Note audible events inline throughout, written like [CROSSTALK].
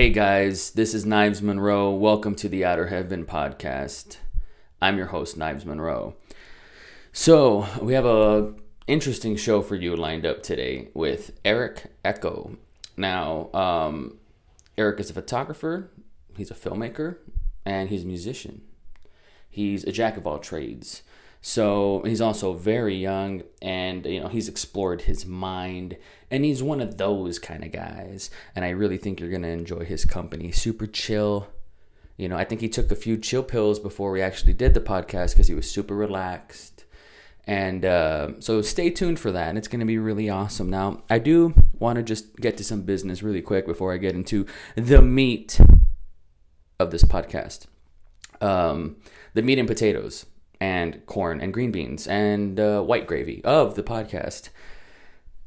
Hey guys, this is Knives Monroe. Welcome to the Outer Heaven podcast. I'm your host, Knives Monroe. So we have a interesting show for you lined up today with Eric Echo. Now, um, Eric is a photographer, he's a filmmaker, and he's a musician. He's a jack of all trades. So he's also very young and you know he's explored his mind and he's one of those kind of guys and I really think you're to enjoy his company. Super chill. You know, I think he took a few chill pills before we actually did the podcast cuz he was super relaxed. And uh, so stay tuned for that it's going to be really awesome. Now, I do want to just get to some business really quick before I get into the meat of this podcast. Um, the meat and potatoes and corn and green beans and uh, white gravy of the podcast,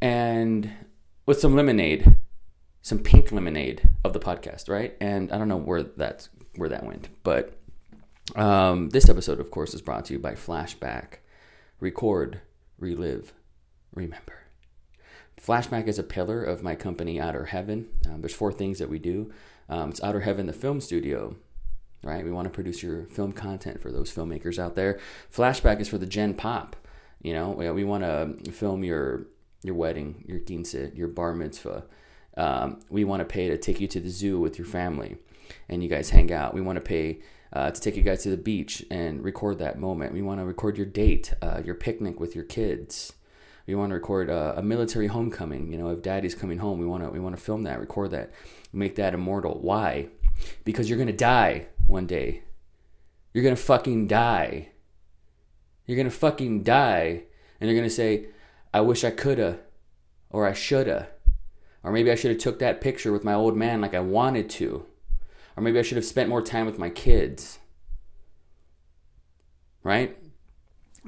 and with some lemonade, some pink lemonade of the podcast, right? And I don't know where that's where that went, but um, this episode, of course, is brought to you by Flashback. Record, relive, remember. Flashback is a pillar of my company, Outer Heaven. Um, there's four things that we do. Um, it's Outer Heaven, the film studio right? We want to produce your film content for those filmmakers out there. Flashback is for the Gen Pop. You know, we, we want to film your your wedding, your quince, your bar mitzvah. Um, we want to pay to take you to the zoo with your family, and you guys hang out. We want to pay uh, to take you guys to the beach and record that moment. We want to record your date, uh, your picnic with your kids. We want to record uh, a military homecoming. You know, if daddy's coming home, we want to we want to film that, record that, make that immortal. Why? Because you're gonna die one day. You're gonna fucking die. You're gonna fucking die. And you're gonna say, I wish I coulda, or I shoulda. Or maybe I should have took that picture with my old man like I wanted to. Or maybe I should have spent more time with my kids. Right?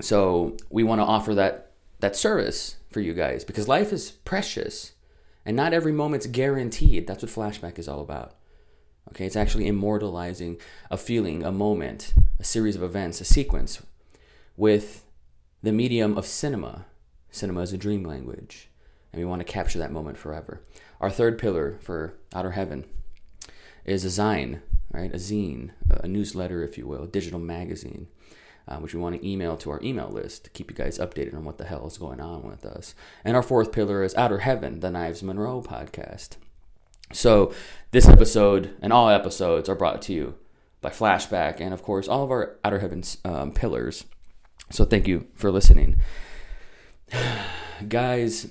So we want to offer that that service for you guys because life is precious and not every moment's guaranteed. That's what flashback is all about. Okay, it's actually immortalizing a feeling, a moment, a series of events, a sequence with the medium of cinema. Cinema is a dream language, and we want to capture that moment forever. Our third pillar for Outer Heaven is a zine, right? A zine, a newsletter, if you will, a digital magazine, uh, which we want to email to our email list to keep you guys updated on what the hell is going on with us. And our fourth pillar is Outer Heaven, the Knives Monroe podcast. So, this episode and all episodes are brought to you by Flashback and, of course, all of our Outer Heavens um, pillars. So, thank you for listening. [SIGHS] Guys,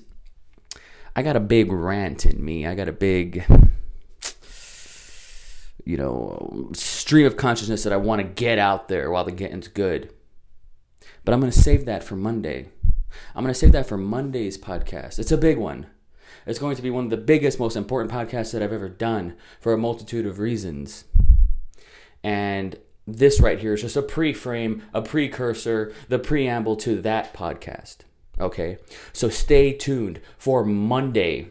I got a big rant in me. I got a big, you know, stream of consciousness that I want to get out there while the getting's good. But I'm going to save that for Monday. I'm going to save that for Monday's podcast. It's a big one. It's going to be one of the biggest, most important podcasts that I've ever done for a multitude of reasons. And this right here is just a pre-frame, a precursor, the preamble to that podcast. Okay? So stay tuned for Monday.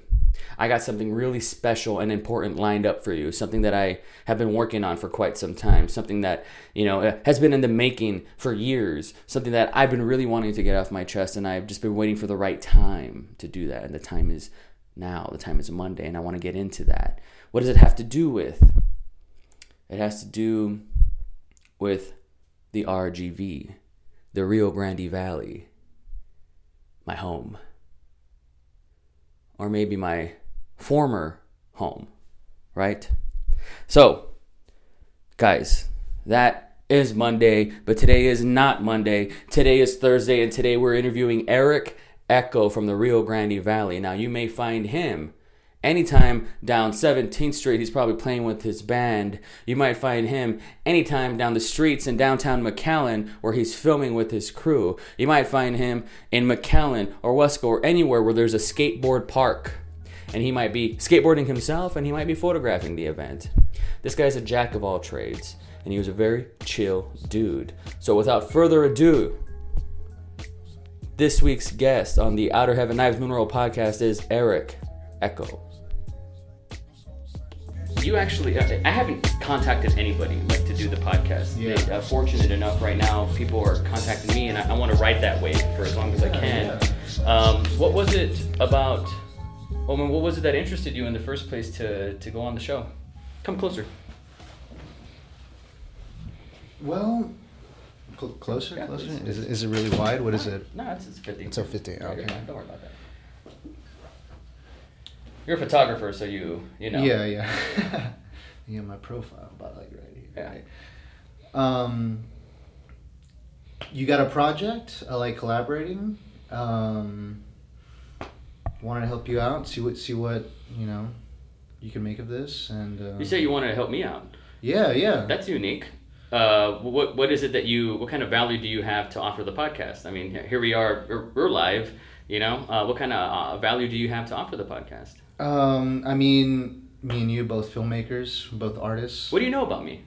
I got something really special and important lined up for you, something that I have been working on for quite some time, something that, you know, uh, has been in the making for years, something that I've been really wanting to get off my chest and I've just been waiting for the right time to do that and the time is now. The time is Monday, and I want to get into that. What does it have to do with? It has to do with the RGV, the Rio Grande Valley, my home, or maybe my former home, right? So, guys, that is Monday, but today is not Monday. Today is Thursday, and today we're interviewing Eric Echo from the Rio Grande Valley. Now, you may find him anytime down 17th Street, he's probably playing with his band. You might find him anytime down the streets in downtown McAllen where he's filming with his crew. You might find him in McAllen or Wesco or anywhere where there's a skateboard park. And he might be skateboarding himself and he might be photographing the event. This guy's a jack of all trades and he was a very chill dude. So without further ado, this week's guest on the Outer Heaven Knives Monroe podcast is Eric Echo. You actually, uh, I haven't contacted anybody like to do the podcast. Yeah. Uh, fortunate enough, right now, people are contacting me, and I, I want to ride that wave for as long as I can. Yeah. Um, what was it about? I mean, what was it that interested you in the first place to to go on the show? Come closer. Well, cl- closer, Yeah, closer. Is it, is it really wide? What is it? No, it's, it's 50. It's a 50, Yeah, you're okay. Don't worry about that. You're a photographer, so you you know. Yeah, yeah. [LAUGHS] yeah, my profile about like right here. Yeah. Right? Um, you got a project? I like collaborating. Um, wanted to help you out. See what see what you know you can make of this, and uh, You say you wanted to help me out. yeah, yeah. That's unique. Uh, what what is it that you? What kind of value do you have to offer the podcast? I mean, here we are. We're, we're live. You know, uh, what kind of uh, value do you have to offer the podcast? Um, I mean, me and you both filmmakers, both artists. What do you know about me?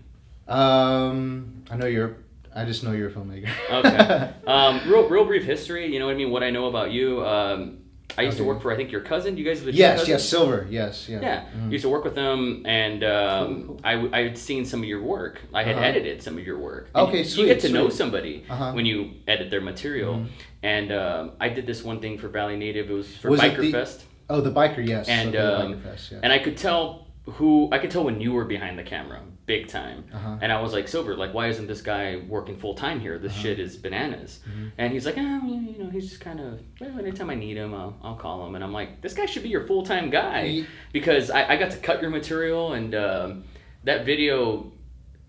Um, I know you're. I just know you're a filmmaker. Okay. [LAUGHS] um, real real brief history. You know what I mean? What I know about you. Um, I used to work for I think your cousin. You guys are the yes, yes, Silver. Yes, yeah. Yeah, Mhm. used to work with them, and um, Cool, cool. I w- I had seen some of your work. I had Uh-huh. edited some of your work. And Okay, you, sweet, You get to know somebody Uh-huh. when you edit their material, Mhm. and um, I did this one thing for Valley Native. It was for Was Biker the- Fest, Oh, the biker. Yes. and okay, the um, biker fest, yeah. and I could tell who I could tell when you were behind the camera, big time. Uh-huh. And I was like, Silver, like, why isn't this guy working full time here? This Uh-huh. shit is bananas. Mhm. And he's like, oh, you know, he's just kind of, well, anytime I need him, I'll, I'll call him. And I'm like, this guy should be your full time guy because I, I got to cut your material and um, that video.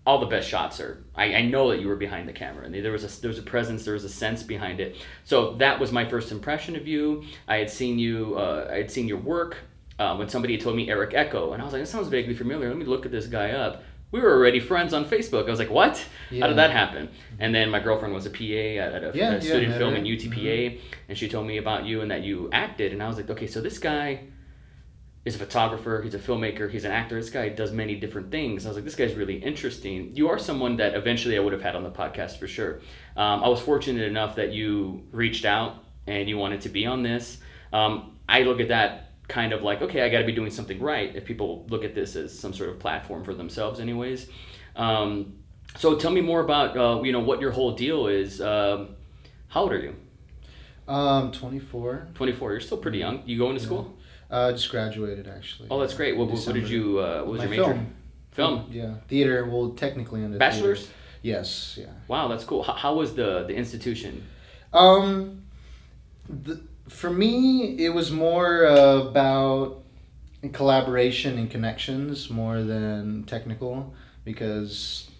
All the best shots are. I, I know that you were behind the camera, and there was a there was a presence, there was a sense behind it. So that was my first impression of you. I had seen you. Uh, I had seen your work uh, when somebody had told me Eric Echo, and I was like, that sounds vaguely familiar. Let me look at this guy up. We were already friends on Facebook. I was like, what? How did that happen? And then my girlfriend was a PA at, a, Yeah, a yeah, student film in UTPA, and she told me about you and that you acted, and I was like, okay, so this guy is a photographer, he's a filmmaker, he's an actor. This guy does many different things. I was like, this guy's really interesting. You are someone that eventually I would have had on the podcast for sure. Um, I was fortunate enough that you reached out and you wanted to be on this. Um, I look at that kind of like, okay, I got to be doing something right if people look at this as some sort of platform for themselves, anyways. Um, so tell me more about uh, you know what your whole deal is. Um, how old are you? Um, 24. 24. You're still pretty young. You going to school? Uh, just graduated actually. Oh, that's great. What, what, did you? Uh, what was My your major? film. Film. Yeah, theater. Well, technically the Bachelor's. theater. Yes. Yeah. Wow, that's cool. How, how was the the institution? Um, the, for me, it was more about collaboration and connections more than technical because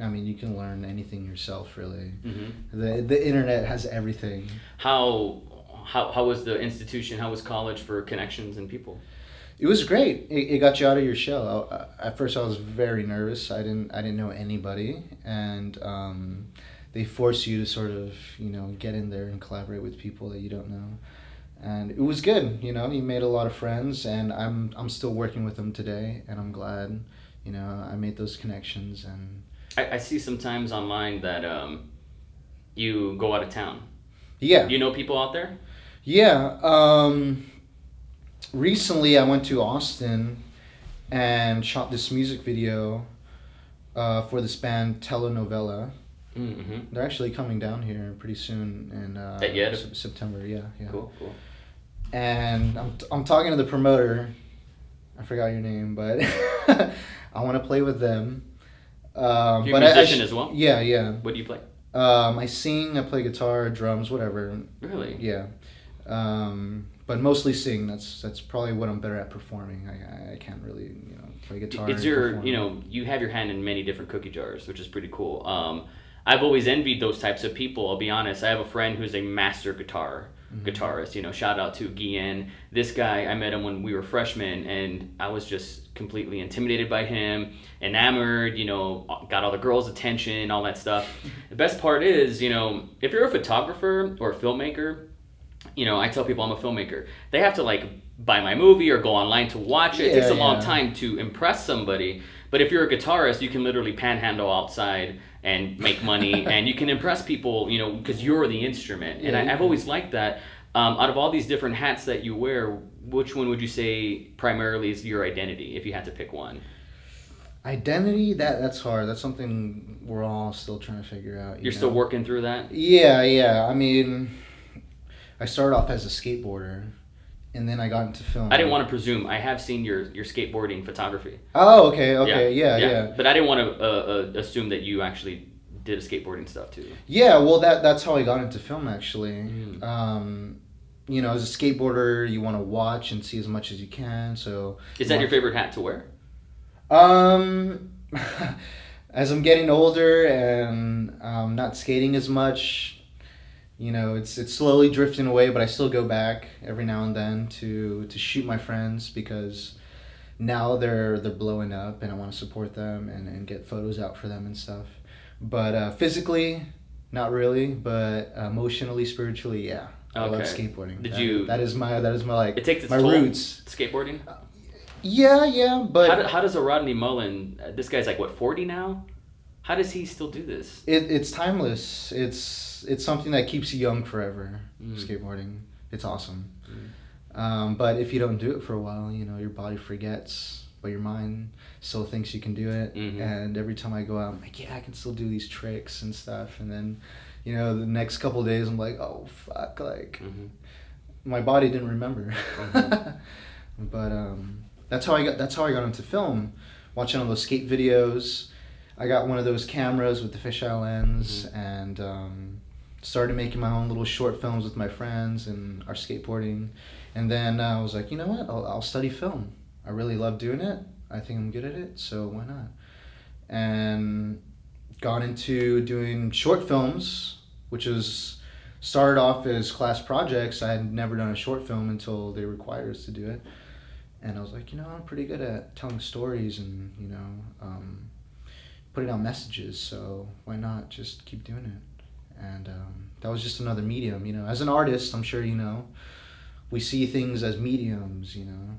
I mean you can learn anything yourself really. Mm-hmm. The the internet has everything. How how how was the institution? How was college for connections and people? It was great. It, it got you out of your shell. I, I- at first, I was very nervous. I didn't I didn't know anybody, and um, they force you to sort of you know get in there and collaborate with people that you don't know, and it was good. You know, he made a lot of friends, and I'm I'm still working with them today, and I'm glad. You know, I made those connections, and I, I see sometimes online that um, you go out of town. yeah, You know people out there? Yeah. Um, recently, I went to Austin and shot this music video uh, for this band Telenovela. Mm-hmm. They're actually coming down here pretty soon in uh? September. Yeah, yeah. Cool, cool. And I'm, I'm talking to the promoter. I forgot your name, but [LAUGHS] I want to play with them. Um, You're a but I- I sh- as well? Yeah, yeah. What do you play? Um, I sing, I play guitar, drums, whatever. Really? Yeah, um, but mostly sing. That's that's probably what I'm better at performing. I, I, I can't really you know play guitar. It's your, perform. you know, you have your hand in many different cookie jars, which is pretty cool. Um, I've always envied those types of people. I'll be honest. I have a friend who's a master guitar Mm-hmm. guitarist. You know, shout out to Guillen. This guy, I met him when we were freshmen, and I was just completely intimidated by him, enamored. You know, got all the girls' attention, all that stuff. [LAUGHS] the best part is, you know, if you're a photographer or a filmmaker, you know, I tell people I'm a filmmaker. They have to like buy my movie or go online to watch it. it takes a Yeah, long time to impress somebody. But if you're a guitarist, you can literally panhandle outside and make money, [LAUGHS] and you can impress people, you know, because you're the instrument. And Yeah, I, I've always liked that. Um, out of all these different hats that you wear, which one would you say primarily is your identity, if you had to pick one? identity. That that's hard. That's something we're all still trying to figure out. you You're still working through that. Yeah, yeah. I mean, I started off as a skateboarder, and then I got into film. I didn't want to presume. I have seen your your skateboarding photography. Oh, okay, okay, yeah, yeah. yeah. But I didn't want to uh, uh, assume that you actually did a skateboarding stuff too. Yeah, well, that that's how I got into film actually. Mm. Um, you know, as a skateboarder, you want to watch and see as much as you can. So Is that your favorite hat to wear? Um, [LAUGHS] as I'm getting older and um, not skating as much, you know, it's it's slowly drifting away. But I still go back every now and then to to shoot my friends because now they're they're blowing up and I want to support them and, and get photos out for them and stuff. But uh, physically, not really. But emotionally, spiritually, yeah. I love skateboarding. Did That- you- That is my that is my like It takes its my roots. Skateboarding. Yeah, yeah, but how, do, how does a Rodney Mullen? Uh, this guy's like what forty now. How does he still do this? It, it's timeless. It's it's something that keeps you young forever. Mm. Skateboarding, it's awesome. Um, but if you don't do it for a while, you know your body forgets, but your mind still thinks you can do it. Mhm. And every time I go out, I'm like, yeah, I can still do these tricks and stuff. And then, you know, the next couple days, I'm like, oh fuck, like hmm my body didn't remember. Mhm. [LAUGHS] but um, that's how I got. That's how I got into film. Watching all those skate videos, I got one of those cameras with the fisheye lens, and um, started making my own little short films with my friends and our skateboarding. And then I was like, you know what? I'll, I'll study film. I really love doing it. I think I'm good at it, so why not? And got into doing short films, which is started off as class projects. I had never done a short film until they required us to do it. And I was like, you know, I'm pretty good at telling stories and, you know, um, putting out messages. So why not just keep doing it? And um, that was just another medium, you know. As an artist, I'm sure you know, we see things as mediums, you know.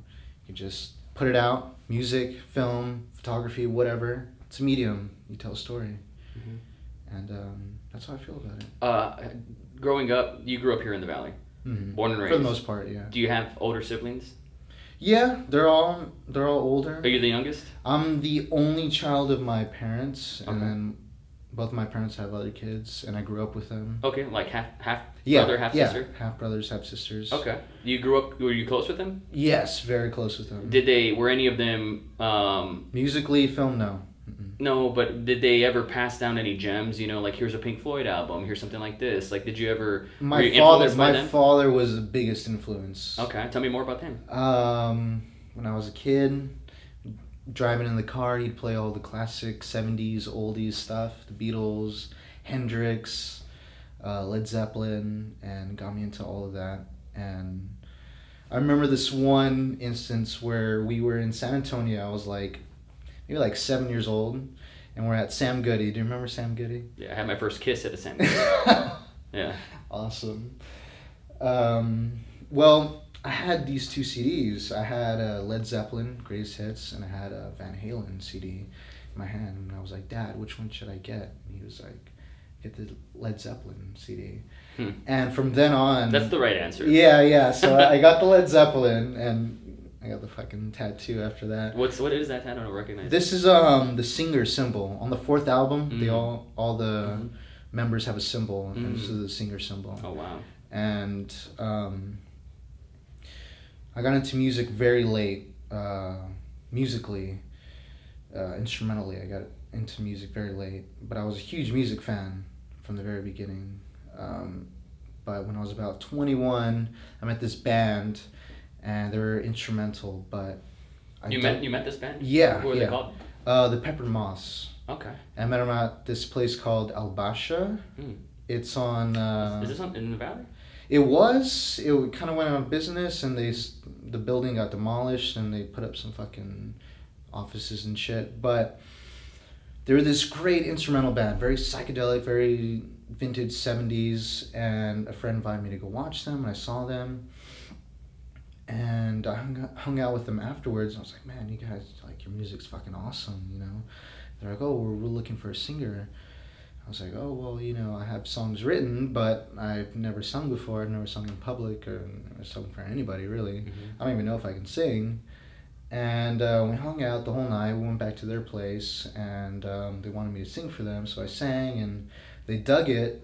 You just put it out music, film, photography, whatever. It's a medium. You tell a story. Mhm. And um, that's how I feel about it. Uh, growing up, you grew up here in the valley, Mhm. born and raised For the most part, yeah. Do you have older siblings? Yeah, they're all they're all older. Are you the youngest? I'm the only child of my parents, and Okay. then both my parents have other kids, and I grew up with them. Okay, like half half Yeah, brother, half yeah, sister. half brothers, half sisters. Okay, you grew up. Were you close with them? Yes, very close with them. Did they? Were any of them? Um, Musically, film, no. Mm-mm. no, but did they ever pass down any gems? You know, like here's a Pink Floyd album. Here's something like this. Like, did you ever? My you father, my them? father was the biggest influence. Okay, tell me more about him. Um, when I was a kid, driving in the car, he'd play all the classic '70s oldies stuff, the Beatles, Hendrix, uh, Led Zeppelin, and got me into all of that. And I remember this one instance where we were in San Antonio. I was like, maybe like seven years old, and we're at Sam Goody. Do you remember Sam Goody? Yeah, I had my first kiss at a Sam [LAUGHS] Goody. yeah. Awesome. Um, well, I had these two CDs. I had a Led Zeppelin Greatest Hits, and I had a Van Halen CD in my hand. And I was like, Dad, which one should I get? And he was like, Get the Led Zeppelin CD. Hmm. And from then on, That's the right answer. yeah, yeah. So I got the Led Zeppelin, and I got the fucking tattoo after that. What's what is that? Tattoo? I don't recognize. This is um the singer symbol on the fourth album. They Mm. all all the Mhm. members have a symbol, and this Mm. is the singer symbol Oh wow. and um, I got into music very late. Uh, musically, uh, instrumentally, I got into music very late. But I was a huge music fan from the very beginning. Um, but when I was about twenty one, I met this band, and they were instrumental. But I You met you met this band? Yeah, who were yeah. they called? uh, the Pepper Moss. Okay. I met them at this place called Albasha. Hmm. It's on. Uh, is this on, in the valley? It was. It kind of went out of business, and they the building got demolished, and they put up some fucking offices and shit. But they were this great instrumental band, very psychedelic, very vintage seventies. And a friend invited me to go watch them, and I saw them. And I hung out, hung out with them afterwards. And I was like, man, you guys like your music's fucking awesome, you know. They're like, oh, we're, we're looking for a singer. I was like, oh well, you know, I have songs written, but I've never sung before. I've never sung in public or sung for anybody really. Mhm. I don't even know if I can sing. And uh, we hung out the whole night. We went back to their place, and um, they wanted me to sing for them, so I sang, and they dug it,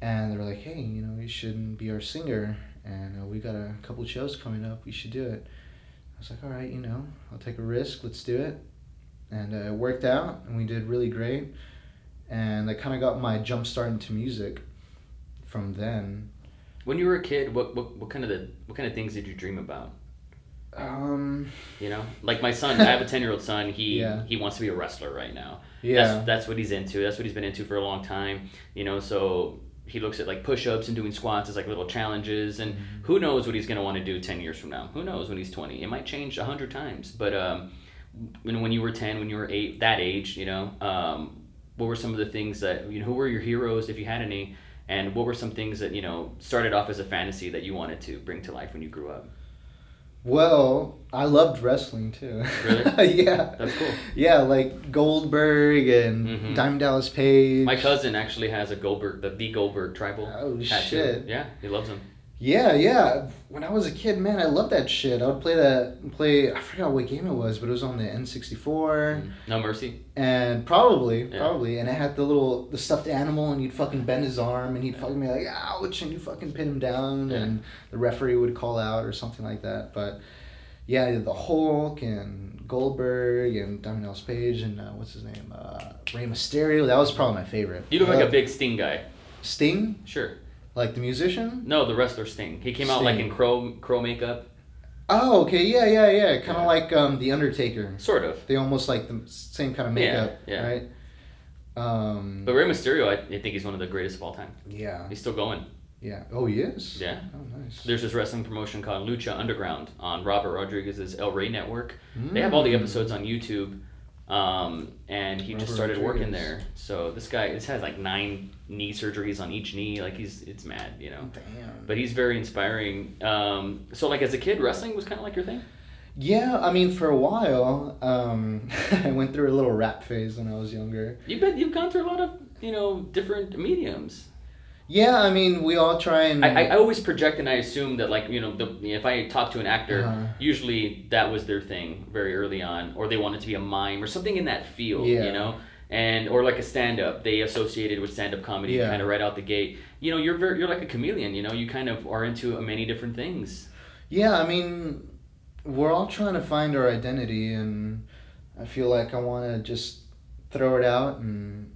and they were like, "Hey, you know, you shouldn't be our singer." and uh, we got a couple shows coming up. We should do it." I was like, "All right, you know, I'll take a risk. Let's do it." And uh, it worked out, and we did really great. And I kind of got my jump start into music from then. When you were a kid, what, what, what kind of the what kind of things did you dream about? Um, You know, like my son, [LAUGHS] I have a ten year old son. He Yeah. he wants to be a wrestler right now. yeah, That's that's what he's into. That's what he's been into for a long time. You know, so he looks at like push ups and doing squats as like little challenges, and Mm-hmm. who knows what he's gonna want to do ten years from now? Who knows when he's twenty? It might change a hundred times. But um, when when you were ten, when you were eight, that age, you know, um, what were some of the things that you know? Who were your heroes, if you had any? And what were some things that you know started off as a fantasy that you wanted to bring to life when you grew up? Well, I loved wrestling too. Really? [LAUGHS] yeah. That's cool. Yeah, like Goldberg and Mhm. Diamond Dallas Page. My cousin actually has a Goldberg, the, the Goldberg tribal Oh, tattoo. shit. Yeah, he loves him. Yeah, yeah. When I was a kid, man, I loved that shit. I would play that, play. I forgot what game it was, but it was on the N sixty four, No mercy. and probably, Yeah. probably, and it had the little the stuffed animal, and you'd fucking bend his arm, and he'd fucking be like, ouch, and you fucking pin him down, Yeah. and the referee would call out or something like that. But yeah, the Hulk and Goldberg and Diamond Dallas Page and uh, what's his name, uh, Rey Mysterio. That was probably my favorite. You look like a big Sting guy. Sting, Sure. Like the musician. No, the wrestler Sting. He came out like in crow crow makeup, Oh, okay, yeah, yeah, yeah. Kind of Yeah. like um, the Undertaker. sort of. They almost like the same kind of makeup, yeah. right? Um, But Rey Mysterio, I, I think he's one of the greatest of all time. yeah, He's still going. yeah. Oh, he is. Yeah. Oh, nice. There's this wrestling promotion called Lucha Underground on Robert Rodriguez's El Rey network. They have all the Mm. episodes on YouTube. Um, and he just Robert started working there. So this guy this has like nine knee surgeries on each knee. Like he's it's mad, you know. Damn. But he's very inspiring. Um, so like as a kid, wrestling was kind of like your thing. Yeah, I mean, for a while, um, [LAUGHS] I went through a little rap phase when I was younger. You've been you've gone through a lot of you know different mediums. Yeah, I mean, we all try and. I, I always project and I assume that like you know the if I talk to an actor, Uh-huh. usually that was their thing very early on, or they wanted to be a mime or something in that field, Yeah. you know, and or like a stand up, they associated with stand up comedy Yeah. kind of right out the gate. You know, you're very you're like a chameleon. You know, you kind of are into many different things. Yeah, I mean, we're all trying to find our identity, and I feel like I want to just throw it out, and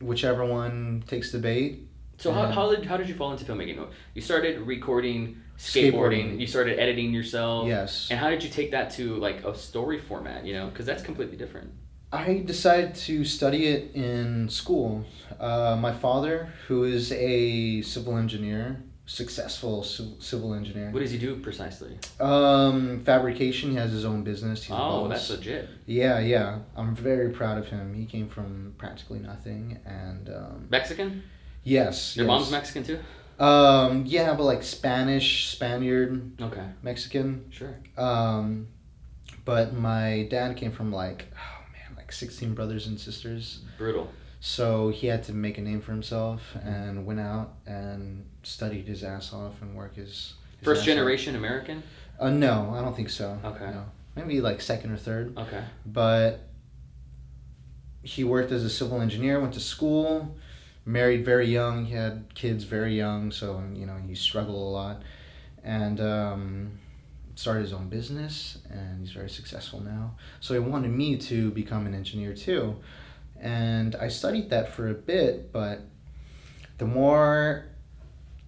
whichever one takes the bait. So how, how did how did you fall into filmmaking? You started recording skateboarding. Skateboarding. You started editing yourself. Yes. And how did you take that to like a story format? You know, because that's completely different. I decided to study it in school. Uh, my father, who is a civil engineer, successful civil engineer, What does he do precisely? um, fabrication. He has his own business. He's Oh, that's legit. Yeah, yeah. I'm very proud of him. He came from practically nothing, and um, Mexican? yes, Your yes. mom's Mexican too? Um, yeah, but like Spanish, Spaniard, Okay, Mexican. sure. Um, but my dad came from like, oh man, like sixteen brothers and sisters. Brutal. So he had to make a name for himself and went out and studied his ass off and work his. his First generation American? Uh, no, I don't think so. Okay. No. Maybe like second or third. Okay. But he worked as a civil engineer, went to school, married very young. He had kids very young, so you know he struggled a lot, and um, started his own business, and he's very successful now. So he wanted me to become an engineer too, and I studied that for a bit, but the more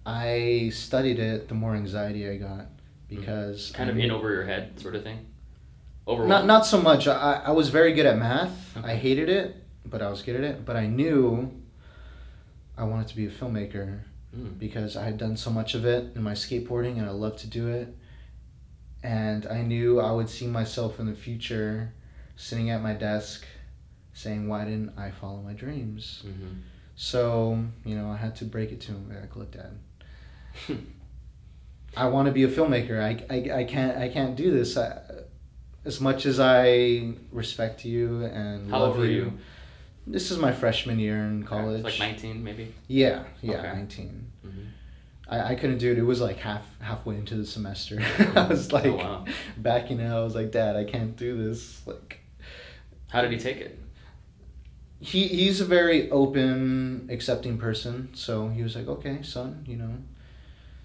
I studied it, the more anxiety I got because Kind I of in over your head sort of thing? Over not not so much. I, I was very good at math. Okay. I hated it, but I was good at it. But I knew I wanted to be a filmmaker Mm. because I had done so much of it in my skateboarding and I loved to do it. And I knew I would see myself in the future sitting at my desk saying, Why didn't I follow my dreams? Mhm. So, you know, I had to break it to him back, look, Dad. I want to be a filmmaker. I, I, I can't I can't do this. I, as much as I respect you and How love you, you? This is my freshman year in college. Like 19 maybe? Yeah, yeah, Okay. nineteen. Mhm. I, I couldn't do it. It was like half halfway into the semester. [LAUGHS] I was like Oh, wow. backing out. I was like, Dad, I can't do this. Like How did he take it? he he's a very open, accepting person. So he was like, okay, son, you know,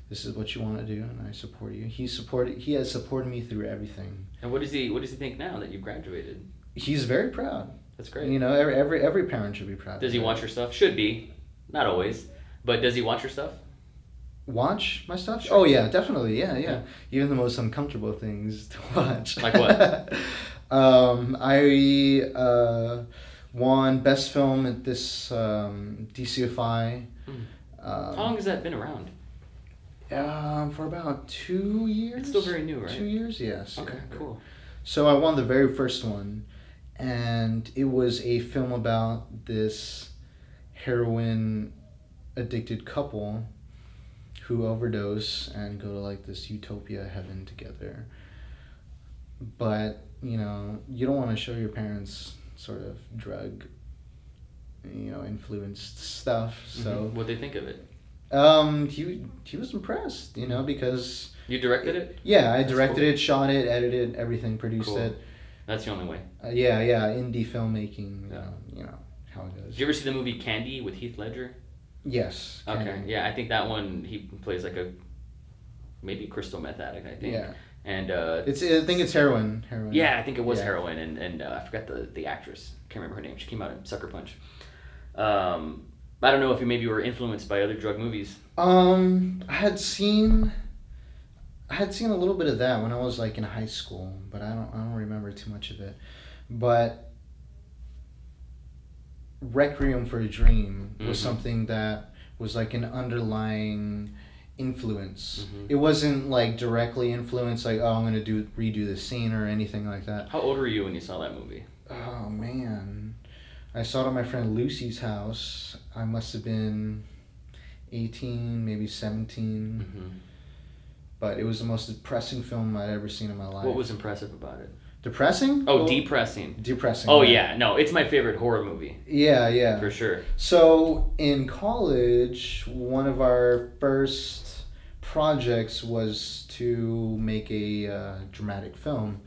this is what you want to do, and I support you. He supported. He has supported me through everything. And what does he What does he think now that you've graduated? He's very proud. That's great. You know, every every every parent should be proud. Does he watch your stuff? Should be, not always, but does he watch your stuff? watch my stuff? Sure. Oh yeah, definitely. Yeah, yeah, Yeah. Even the most uncomfortable things to [LAUGHS] watch. Like what? [LAUGHS] um, I uh, won best film at this um, DCFI. Hmm. Um, How long has that been around? Um, for about two years. It's still very new, right? Two years, yes. Okay, yeah. cool. So I won the very first one, and it was a film about this heroin addicted couple who overdose and go to like this utopia heaven together. But you know, you don't want to show your parents sort of drug, you know, influenced stuff. So what they think of it? Um, he he was impressed, you know, because You directed it. yeah, I That's directed cool. it, shot it, edited everything, produced Cool. it. That's the only way. Uh, yeah, yeah, indie filmmaking. Yeah. Uh, you know how it goes. Did you ever see the movie Candy with Heath Ledger? Yes. Okay, Candy. yeah, I think that one he plays like a maybe crystal meth addict. I think. Yeah. And uh, It's. I think it's heroin. Heroin. yeah, I think it was Yeah. heroin, and and uh, I forgot the the actress. I can't remember her name. She came out in Sucker Punch. Um, I don't know if you maybe were influenced by other drug movies. Um, I had seen. I had seen a little bit of that when I was like in high school, but I don't. I don't remember too much of it. But Requiem for a Dream was Mhm. something that was like an underlying influence. Mhm. It wasn't like directly influenced, like oh, I'm gonna do redo the scene or anything like that. How old were you when you saw that movie? Oh man, I saw it at my friend Lucy's house. I must have been eighteen, maybe 17 hmm But it was the most depressing film I'd ever seen in my life. What was impressive about it? depressing? Oh, Well, depressing. depressing. Oh yeah, no, it's my favorite horror movie Yeah, yeah. for sure. So in college, one of our first projects was to make a uh, dramatic film,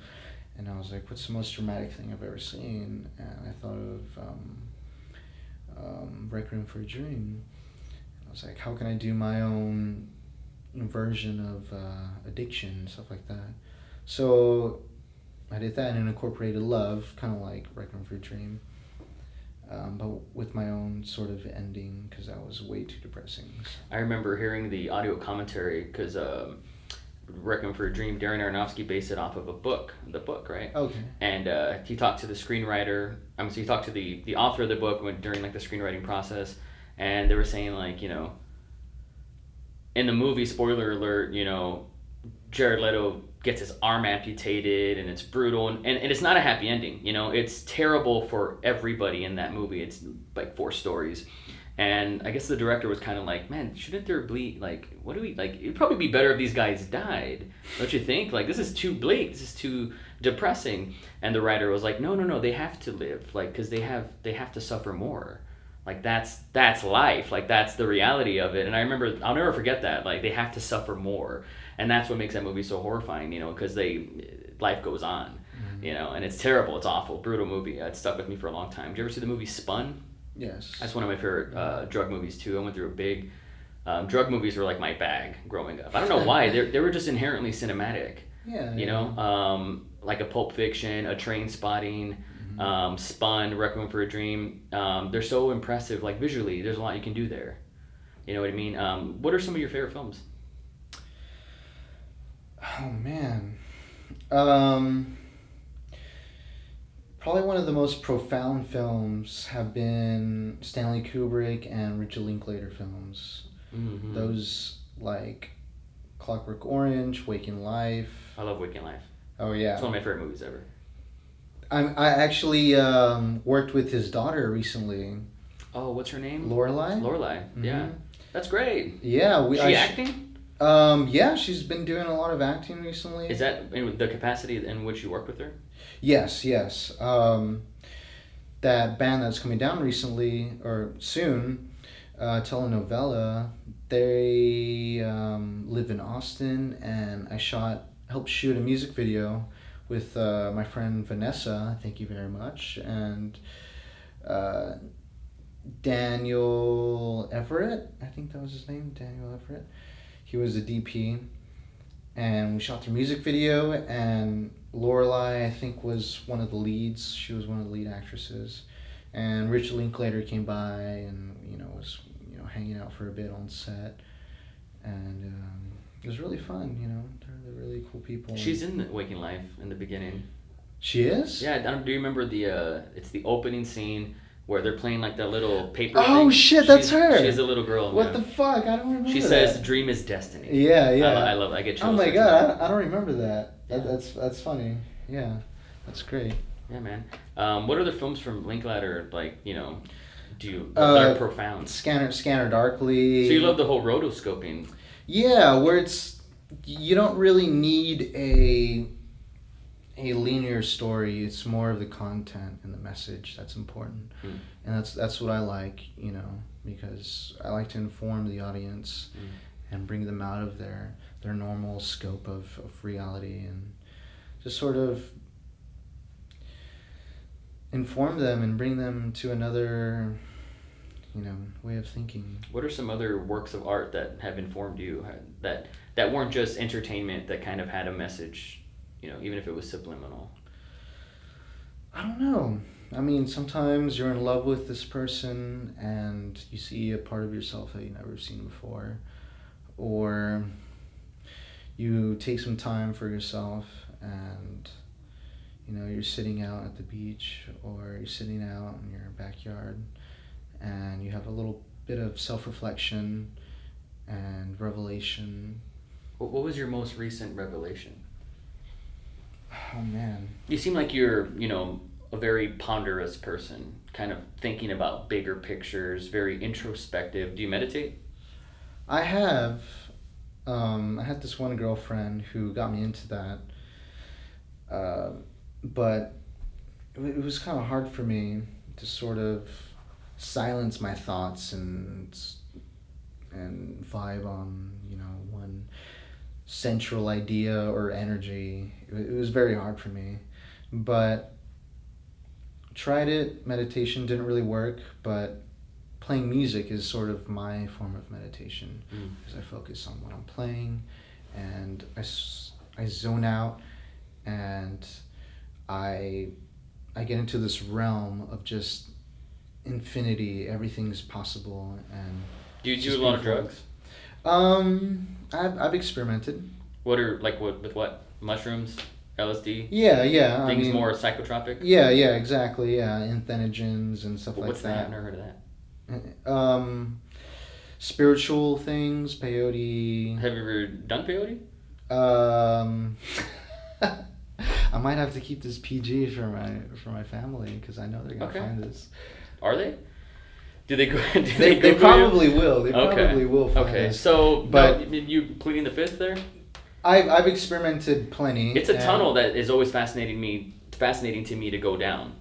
and I was like, "What's the most dramatic thing I've ever seen?" And I thought of um, um, Requiem for a Dream. I was like, "How can I do my own version of uh, addiction stuff like that?" So I did that and incorporated love, kind of like Requiem for a Dream um, but with my own sort of ending because that was way too depressing. I remember hearing the audio commentary because um, Requiem for a Dream, Darren Aronofsky based it off of a book, the book, right? Okay. And uh, he talked to the screenwriter. I mean, so he talked to the the author of the book when, during like the screenwriting process, and they were saying like you know. In the movie, spoiler alert, you know, Jared Leto gets his arm amputated and it's brutal and, and, and it's not a happy ending you know it's terrible for everybody in that movie it's like four stories and i guess the director was kind of like man shouldn't there be like what do we like it'd probably be better if these guys died don't you think? Like this is too bleak this is too depressing. And the writer was like no no no they have to live like because they have they have to suffer more. Like that's that's life like that's the reality of it. And i remember i'll never forget that like they have to suffer more. And that's what makes that movie so horrifying you know because they life goes on mm-hmm. you know and it's terrible it's awful brutal movie it stuck with me for a long time. Did you ever see the movie spun Yes. that's one of my favorite uh, drug movies too i went through a big um, drug movies were like my bag growing up i don't know why they they were just inherently cinematic yeah. you know um, like a pulp fiction a Trainspotting Mm-hmm. um, spun requiem for a dream um, they're so impressive like visually there's a lot you can do there you know what i mean um, what are some of your favorite films Oh man. Um. Probably one of the most profound films have been Stanley Kubrick and Richard Linklater films. mm-hmm. Those like Clockwork Orange, Waking Life. i love waking life Oh yeah, it's one of my favorite movies ever I'm, I actually um, worked with his daughter recently, oh what's her name Lorelei. lorelei yeah Mhm. that's great Yeah, we. she I acting Um, yeah, she's been doing a lot of acting recently. is that in the capacity in which you work with her Yes, yes. Um, that band that's coming down recently or soon, uh, telenovela. They um, live in Austin, and I shot, helped shoot a music video with uh, my friend Vanessa. Thank you very much, and uh, Daniel Everett. I think that was his name, Daniel Everett. he was a DP, and we shot their music video. And Lorelei, I think, was one of the leads. She was one of the lead actresses, and Richard Linklater came by and you know was you know hanging out for a bit on set, and um, it was really fun. You know, they're, they're really cool people. She's in the Waking Life in the beginning. She is. Yeah, do you remember the? Uh, it's the opening scene where they're playing like that little paper. Oh, thing. shit, that's She's- her. She's a little girl. What the fuck? I don't remember. She that. says, "Dream is destiny." Yeah, yeah. I, I love. I get chills. Oh my god. I, I don't remember that. that. That's that's funny. Yeah, that's great. Yeah, man. Um, what other films from Linklater like you know? Do you uh, are profound? Scanner Scanner Darkly. So you love the whole rotoscoping. Yeah, where it's you don't really need a a linear story. It's more of the content and the message that's important, Mm. and that's that's what I like. You know, because I like to inform the audience Mm. and bring them out of their their normal scope of, of reality and just sort of inform them and bring them to another you know way of thinking What are some other works of art that have informed you that that weren't just entertainment that kind of had a message, you know, even if it was subliminal? I don't know. I mean, sometimes you're in love with this person and you see a part of yourself that you've never seen before. Or you take some time for yourself and, you know, you're sitting out at the beach or you're sitting out in your backyard and you have a little bit of self reflection and revelation. What was your most recent revelation? Oh, man. You seem like you're, you know, a very ponderous person, kind of thinking about bigger pictures, very introspective. Do you meditate? I have. Um, I had this one girlfriend who got me into that, uh, but it, it was kind of hard for me to sort of silence my thoughts and and vibe on you know one central idea or energy. It, was very hard for me, but tried it. Meditation didn't really work, but playing music is sort of my form of meditation Mm. because I focus on what I'm playing and I, I zone out and I I get into this realm of just infinity everything's possible and Do you do a lot of drugs? um I've, I've experimented What are like what with what mushrooms, LSD, yeah yeah I things mean, more psychotropic? yeah yeah exactly yeah entheogens and stuff Wh- like What's that? I've that never heard of that. um spiritual things peyote Have you ever done peyote? Um, [LAUGHS] I might have to keep this PG for my for my family because I know they're gonna Okay. find this. Are they? Do they go? [LAUGHS] Do They, they, they Google you? probably will. They Okay. probably will Okay, this. so But- but you pleading the fifth there? I've I've experimented plenty. It's a tunnel that is always fascinating me, fascinating to me to go down.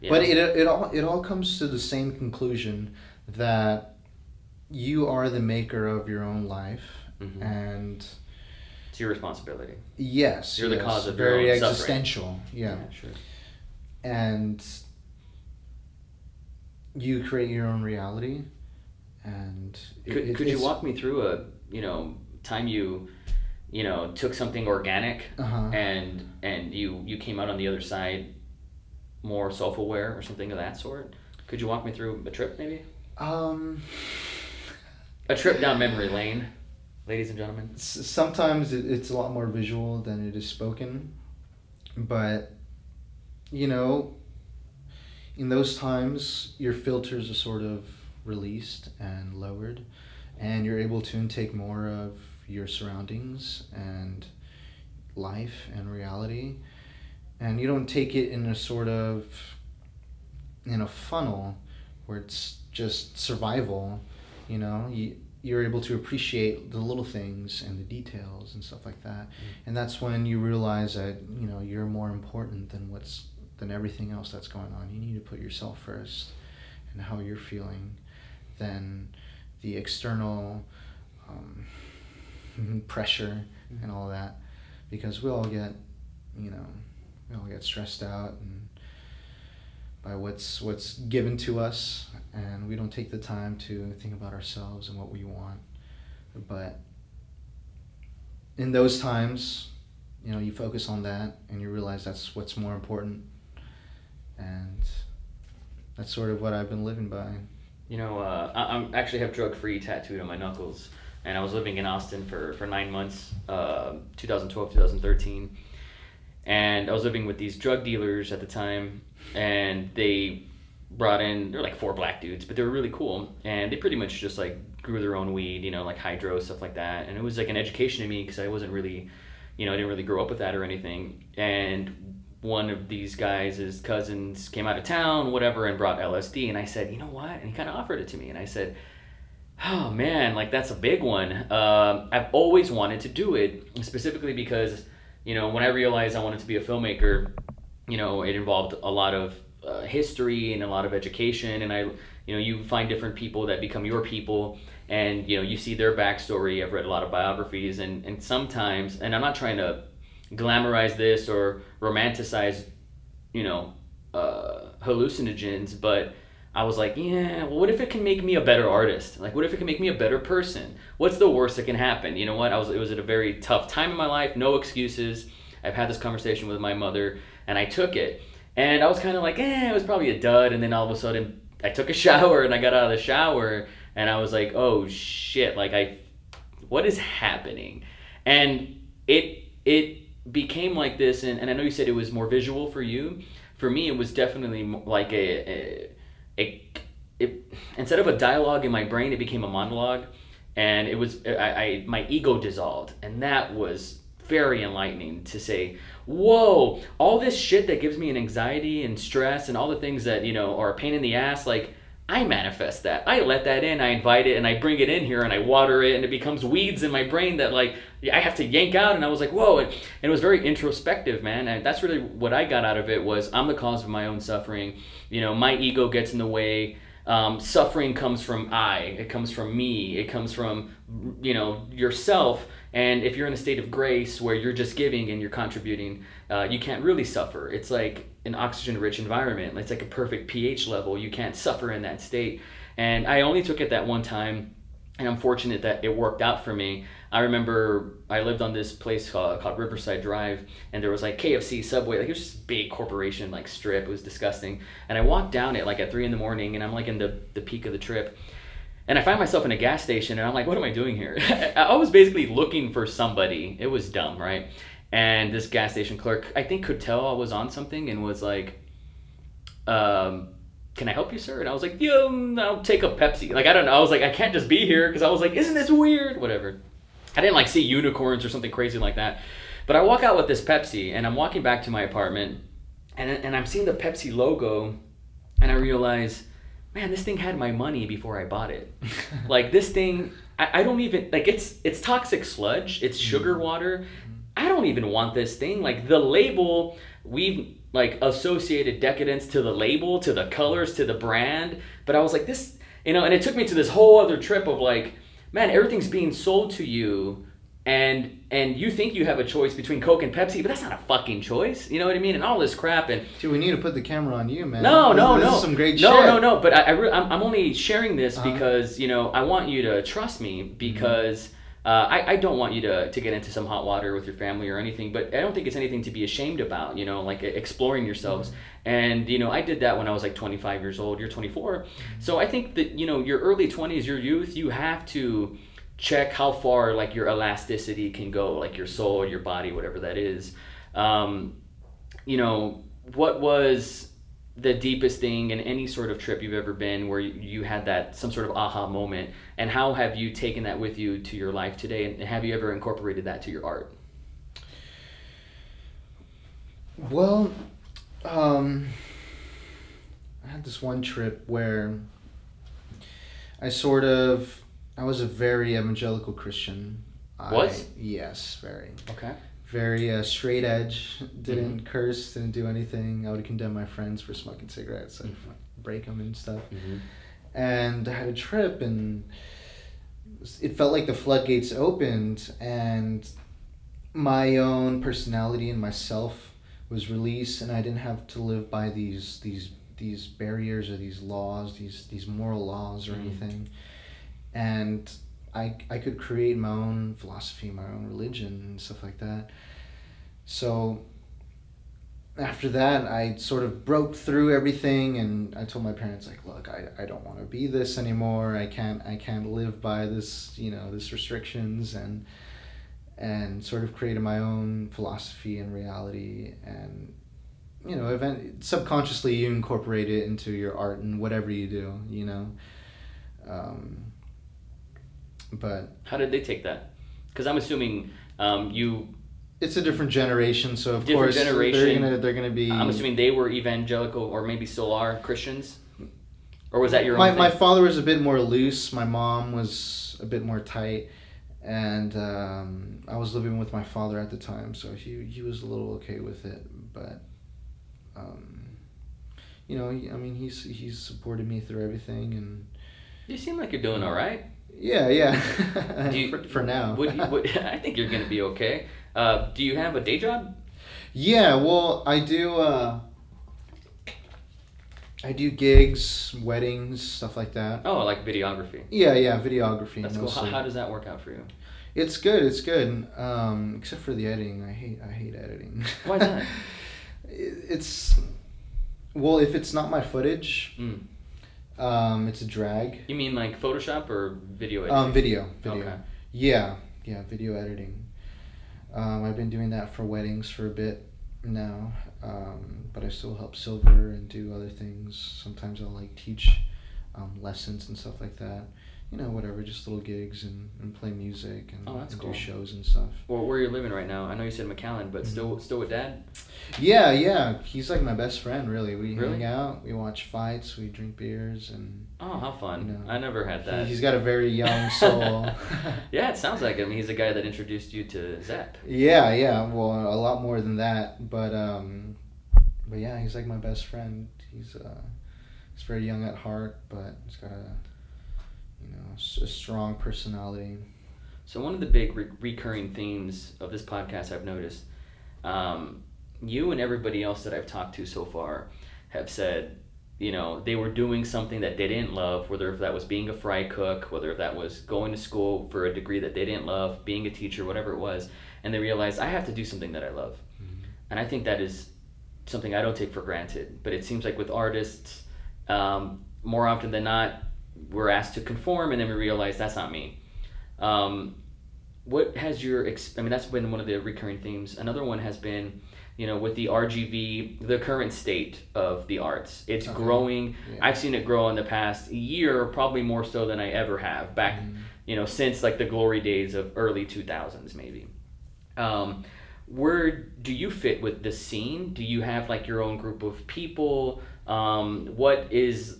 But know? it it all it all comes to the same conclusion that you are the maker of your own life, Mhm. and it's your responsibility. yes, You're the cause of your very existential. Yeah. sure. and you create your own reality and it- Could, it- could you walk me through a you know time you you know took something organic uh-huh. and and you you came out on the other side more self-aware or something of that sort? Could you walk me through a trip maybe? um A trip down memory lane, ladies and gentlemen. s- sometimes it, it's a lot more visual than it is spoken but you know in those times your filters are sort of released and lowered and you're able to intake more of your surroundings and life and reality. And you don't take it in a sort of in a funnel where it's just survival you know? You, you're able to appreciate the little things and the details and stuff like that. Mm. And that's when you realize that you know you're more important than what's than everything else that's going on. You need to put yourself first and how you're feeling than the external um, [LAUGHS] pressure and all that. Because we all get you know we all get stressed out and by what's what's given to us. And we don't take the time to think about ourselves and what we want. But in those times, you know, you focus on that and you realize that's what's more important. And that's sort of what I've been living by. You know, uh, I I'm actually have drug free tattooed on my knuckles, and I was living in Austin for, for nine months, uh, 2012, 2013. And I was living with these drug dealers at the time, and they brought in, they're like four black dudes, but they were really cool. And they pretty much just like grew their own weed, you know, like hydro, stuff like that. And it was like an education to me because I wasn't really, you know, I didn't really grow up with that or anything. And one of these guys, cousins, came out of town, whatever, and brought LSD. And I said, you know what? And he kind of offered it to me. And I said, oh man, like that's a big one. Um, I've always wanted to do it, specifically because, you know, when I realized I wanted to be a filmmaker, you know, it involved a lot of uh, history and a lot of education. And I, you know, you find different people that become your people and, you know, you see their backstory. I've read a lot of biographies and, and sometimes, and I'm not trying to glamorize this or romanticize, you know, uh, hallucinogens, but I was like, yeah, well, what if it can make me a better artist? Like, what if it can make me a better person? What's the worst that can happen? You know what? I was, it was at a very tough time in my life, no excuses. I've had this conversation with my mother, and I took it. And I was kind of like, eh, it was probably a dud. And then all of a sudden, I took a [LAUGHS] shower and I got out of the shower, and I was like, oh shit, like I, what is happening? And it, it became like this, and, and I know you said it was more visual for you. For me, it was definitely like a, a, a it, instead of a dialogue in my brain, it became a monologue, and it was I, I my ego dissolved, and that was very enlightening to say, whoa, all this shit that gives me an anxiety and stress and all the things that you know are a pain in the ass, like I manifest that. I let that in, I invite it, and I bring it in here and I water it, and it becomes weeds in my brain that, like, I have to yank out. And I was like, whoa. And, it was very introspective, man. And that's really what I got out of it was I'm the cause of my own suffering. You know, my ego gets in the way. Um, suffering comes from I, it comes from me, it comes from, you know, yourself. And if you're in a state of grace where you're just giving and you're contributing, uh, you can't really suffer. It's like an oxygen rich environment. It's like a perfect pH level. You can't suffer in that state. And I only took it that one time. And I'm fortunate that it worked out for me. I remember I lived on this place called, called Riverside Drive, and there was like KFC, Subway, like it was just big corporation like strip. It was disgusting. And I walked down it like at three in the morning, and I'm like in the the peak of the trip, and I find myself in a gas station, and I'm like, what am I doing here? [LAUGHS] I was basically looking for somebody. It was dumb, right? And this gas station clerk, I think, could tell I was on something, and was like, um, can I help you, sir? And I was like, yeah, I'll take a Pepsi. Like, I don't know. I was like, I can't just be here because I was like, isn't this weird? Whatever. I didn't like see unicorns or something crazy like that. But I walk out with this Pepsi and I'm walking back to my apartment and, and I'm seeing the Pepsi logo and I realize, man, this thing had my money before I bought it. [LAUGHS] like this thing, I, I don't even, like it's, it's toxic sludge. It's sugar mm-hmm. water. I don't even want this thing. Like the label, we've like associated decadence to the label, to the colors, to the brand. But I was like, this, you know, and it took me to this whole other trip of like, man, everything's being sold to you and and you think you have a choice between Coke and Pepsi, but that's not a fucking choice. You know what I mean? And all this crap and Dude, we need to put the camera on you, man. No, no, this no. Is some great no, shit. No, no, But I, I re- I'm, I'm only sharing this Uh-huh. because you know I want you to trust me because. Uh, I, I don't want you to, to get into some hot water with your family or anything, but I don't think it's anything to be ashamed about, you know, like exploring yourselves. And, you know, I did that when I was like 25 years old. You're 24. So I think that, you know, your early 20s, your youth, you have to check how far like your elasticity can go, like your soul, your body, whatever that is. Um, you know, what was the deepest thing in any sort of trip you've ever been where you, had that some sort of aha moment? And how have you taken that with you to your life today? And have you ever incorporated that to your art? Well, um, I had this one trip where I sort of I was a very evangelical Christian. I, Was? yes, very okay very uh, straight edge. Didn't Mm-hmm. curse. Didn't do anything. I would condemn my friends for smoking cigarettes and Mhm. break them and stuff. mm-hmm. And I had a trip and it felt like the floodgates opened and my own personality and myself was released and I didn't have to live by these these these barriers or these laws, these these moral laws or Mhm. anything. And I I could create my own philosophy, my own religion, and stuff like that. So after that, I sort of broke through everything, and I told my parents like, "Look, I, I don't want to be this anymore. I can't I can't live by this you know this restrictions and." and sort of created my own philosophy and reality and you know event subconsciously you incorporate it into your art and whatever you do you know um, but how did they take that? Because i'm assuming um, you it's a different generation so of course generation. they're gonna they're gonna be i'm assuming they were evangelical or maybe still are christians? Or was that your my, own my father was a bit more loose. My mom was a bit more tight. And um, I was living with my father at the time, so he he was a little okay with it. But, um, you know, I mean, he's he's supported me through everything, and you seem like you're doing all right yeah, yeah. [LAUGHS] You- for, for now. Would you, would, [LAUGHS] [LAUGHS] I think you're going to be okay. Uh, do you have a day job? yeah, well, I do. Uh, I do gigs, weddings, stuff like that. Oh, like videography. Yeah, yeah, videography. That's cool. How, how does that work out for you? It's good. It's good. Um, except for the editing, I hate. I hate editing. Why not? It's well, if it's not my footage, Mm. Um, it's a drag. You mean like Photoshop or video editing? Um, video, video. Okay. Yeah, yeah, video editing. Um, I've been doing that for weddings for a bit now, um, but I still help Silver and do other things. Sometimes I'll like teach um, lessons and stuff like that. You know, whatever, just little gigs and, and play music and, Oh, that's and cool. do shows and stuff. Well, where you're living right now? I know you said McAllen, but Mm-hmm. still, still with dad. Yeah, yeah, he's like my best friend. Really, we Really? hang out, we watch fights, we drink beers, and Oh, how fun! No. I never had that. he's got a very young [LAUGHS] soul. [LAUGHS] yeah, it sounds like him. He's the guy that introduced you to Zep. Yeah, yeah. Well, a lot more than that, but um, but yeah, he's like my best friend. He's uh, he's very young at heart, but he's got a, you know, a strong personality. So one of the big re- recurring themes of this podcast I've noticed, um, you and everybody else that I've talked to so far have said, you know, they were doing something that they didn't love, whether if that was being a fry cook, whether if that was going to school for a degree that they didn't love, being a teacher, whatever it was, and they realized I have to do something that I love, and I think that is something I don't take for granted. But it seems like with artists, um, more often than not, we're asked to conform, and then we realize that's not me. Um, what has your I mean that's been one of the recurring themes. Another one has been, you know, with the RGV, the current state of the arts. It's growing. Yeah. I've seen it grow in the past year, probably more so than I ever have back, Mhm. you know, since like the glory days of early 2000s maybe. Um, where do you fit with the scene? Do you have like your own group of people? Um, what is,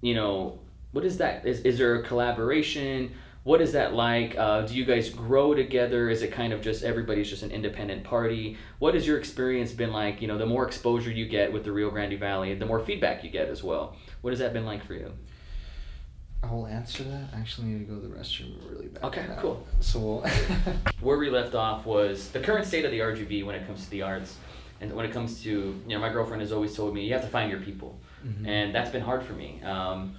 you know, what is that? Is, is there a collaboration? What is that like? Uh, do you guys grow together? Is it kind of just everybody's just an independent party? What has your experience been like? You know, the more exposure you get with the Rio Grande Valley, the more feedback you get as well. What has that been like for you? I will answer that. I actually need to go to the restroom really bad. Okay, now. cool. So we'll [LAUGHS] where we left off was the current state of the RGV when it comes to the arts, and when it comes to you know my girlfriend has always told me you have to find your people, Mhm. and that's been hard for me. Um,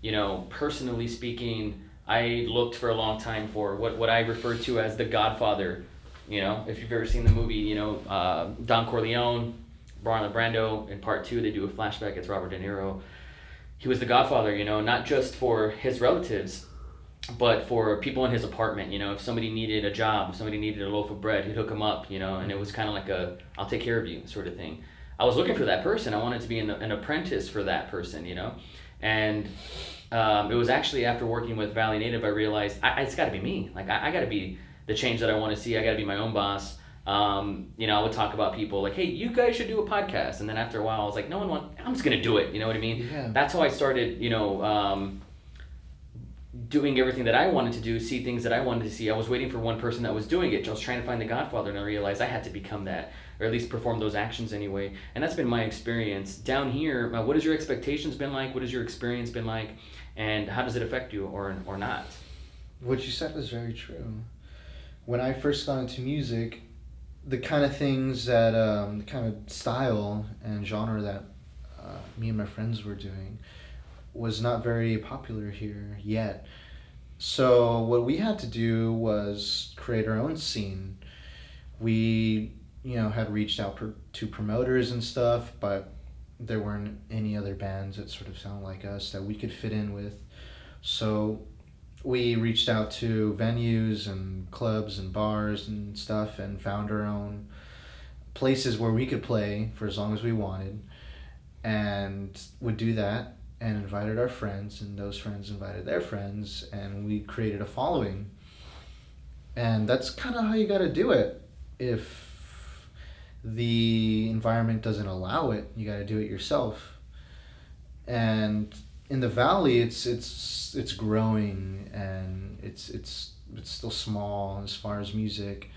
you know, personally speaking, I looked for a long time for what what I refer to as the Godfather. You know, if you've ever seen the movie, you know uh, Don Corleone, Marlon Brando. In part two, they do a flashback. It's Robert De Niro. He was the Godfather. You know, not just for his relatives, but for people in his apartment, you know, if somebody needed a job, if somebody needed a loaf of bread, he'd hook them up, you know, and it was kind of like a "I'll take care of you" sort of thing. I was looking for that person. I wanted to be an, an apprentice for that person, you know, and um, it was actually after working with Valley Native I realized I, it's got to be me. Like I, I got to be the change that I want to see. I got to be my own boss. Um, you know, I would talk about people like, "Hey, you guys should do a podcast," and then after a while, I was like, "No one want. I'm just gonna do it." You know what I mean? Yeah. That's how I started. You know. Um, doing everything that I wanted to do, see things that I wanted to see. I was waiting for one person that was doing it. I was trying to find the Godfather, and I realized I had to become that, or at least perform those actions anyway. And that's been my experience down here. Uh, what has your expectations been like? What has your experience been like? And how does it affect you, or or not? What you said is very true. When I first got into music, the kind of things that, um, the kind of style and genre that uh, me and my friends were doing was not very popular here yet. so what we had to do was create our own scene. We, you know, had reached out per, to promoters and stuff, but there weren't any other bands that sort of sound like us that we could fit in with. So we reached out to venues and clubs and bars and stuff and found our own places where we could play for as long as we wanted and would do that and invited our friends and those friends invited their friends and we created a following and that's kind of how you got to do it if the environment doesn't allow it you got to do it yourself and in the valley it's it's it's growing and it's it's it's still small as far as music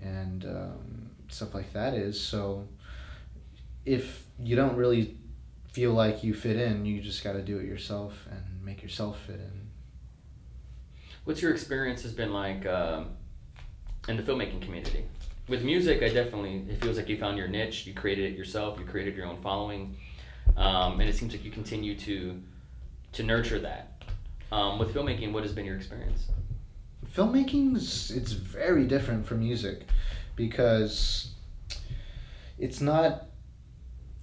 and um, stuff like that is so if you don't really feel like you fit in, you just got to do it yourself and make yourself fit in. What's your experience has been like uh, in the filmmaking community? With music, I definitely it feels like you found your niche. You created it yourself. You created your own following, um, and it seems like you continue to to nurture that. Um, with filmmaking, what has been your experience? Filmmaking's it's very different from music because it's not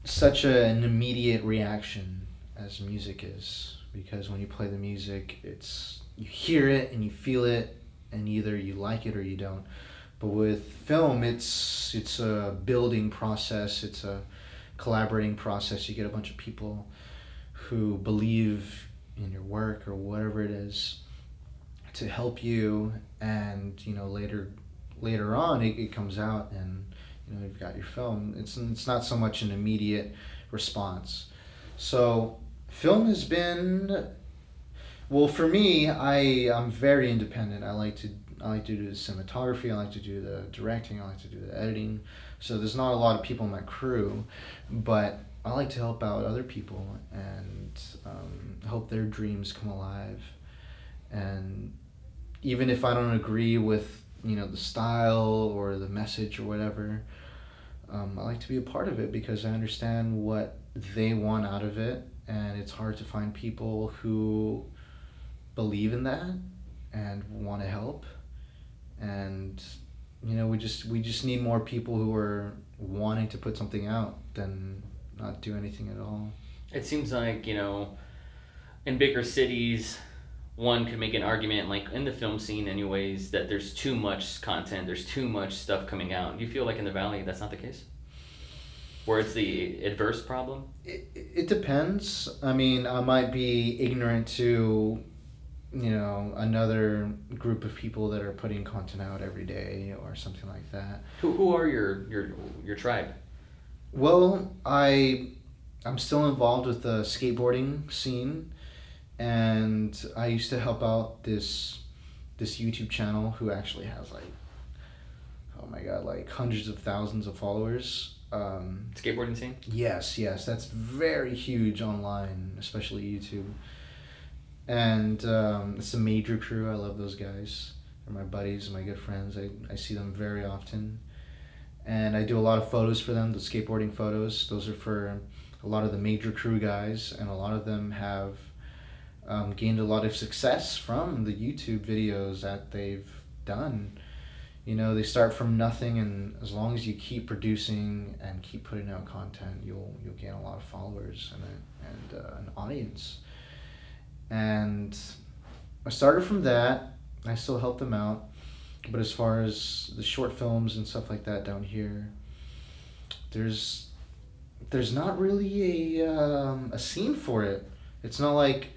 such a, an immediate reaction as music is because when you play the music it's you hear it and you feel it and either you like it or you don't but with film it's it's a building process it's a collaborating process. You get a bunch of people who believe in your work or whatever it is to help you. And you know later later on it, it comes out and you know you've got your film. It's it's not so much an immediate response. So film has been well for me i i'm very independent. I like to i like to do the cinematography i like to do the directing i like to do the editing. So there's not a lot of people in my crew but i like to help out other people and um, hope their dreams come alive. And even if i don't agree with you know the style or the message or whatever um, i like to be a part of it because i understand what they want out of it and it's hard to find people who believe in that and want to help and you know we just we just need more people who are wanting to put something out than not do anything at all. It seems like you know in bigger cities one could make an argument like in the film scene anyways that there's too much content there's too much stuff coming out. Do you feel like in the valley that's not the case? Where it's the adverse problem? It, it depends. I mean i might be ignorant to you know another group of people that are putting content out every day or something like that who, who are your your your tribe well i i'm still involved with the skateboarding scene and I used to help out this this YouTube channel who actually has like oh my god like hundreds of thousands of followers. Um, Skateboarding scene. Yes, yes, that's very huge online, especially YouTube. And um, it's a major crew. I love those guys. They're my buddies, my good friends. I, I see them very often. And I do a lot of photos for them, the skateboarding photos. Those are for a lot of the major crew guys, and a lot of them have um, gained a lot of success from the YouTube videos that they've done. You know, they start from nothing, and as long as you keep producing and keep putting out content, you'll you'll gain a lot of followers and a, and uh, an audience. And I started from that. I still help them out, but as far as the short films and stuff like that down here, there's there's not really a um, a scene for it. It's not like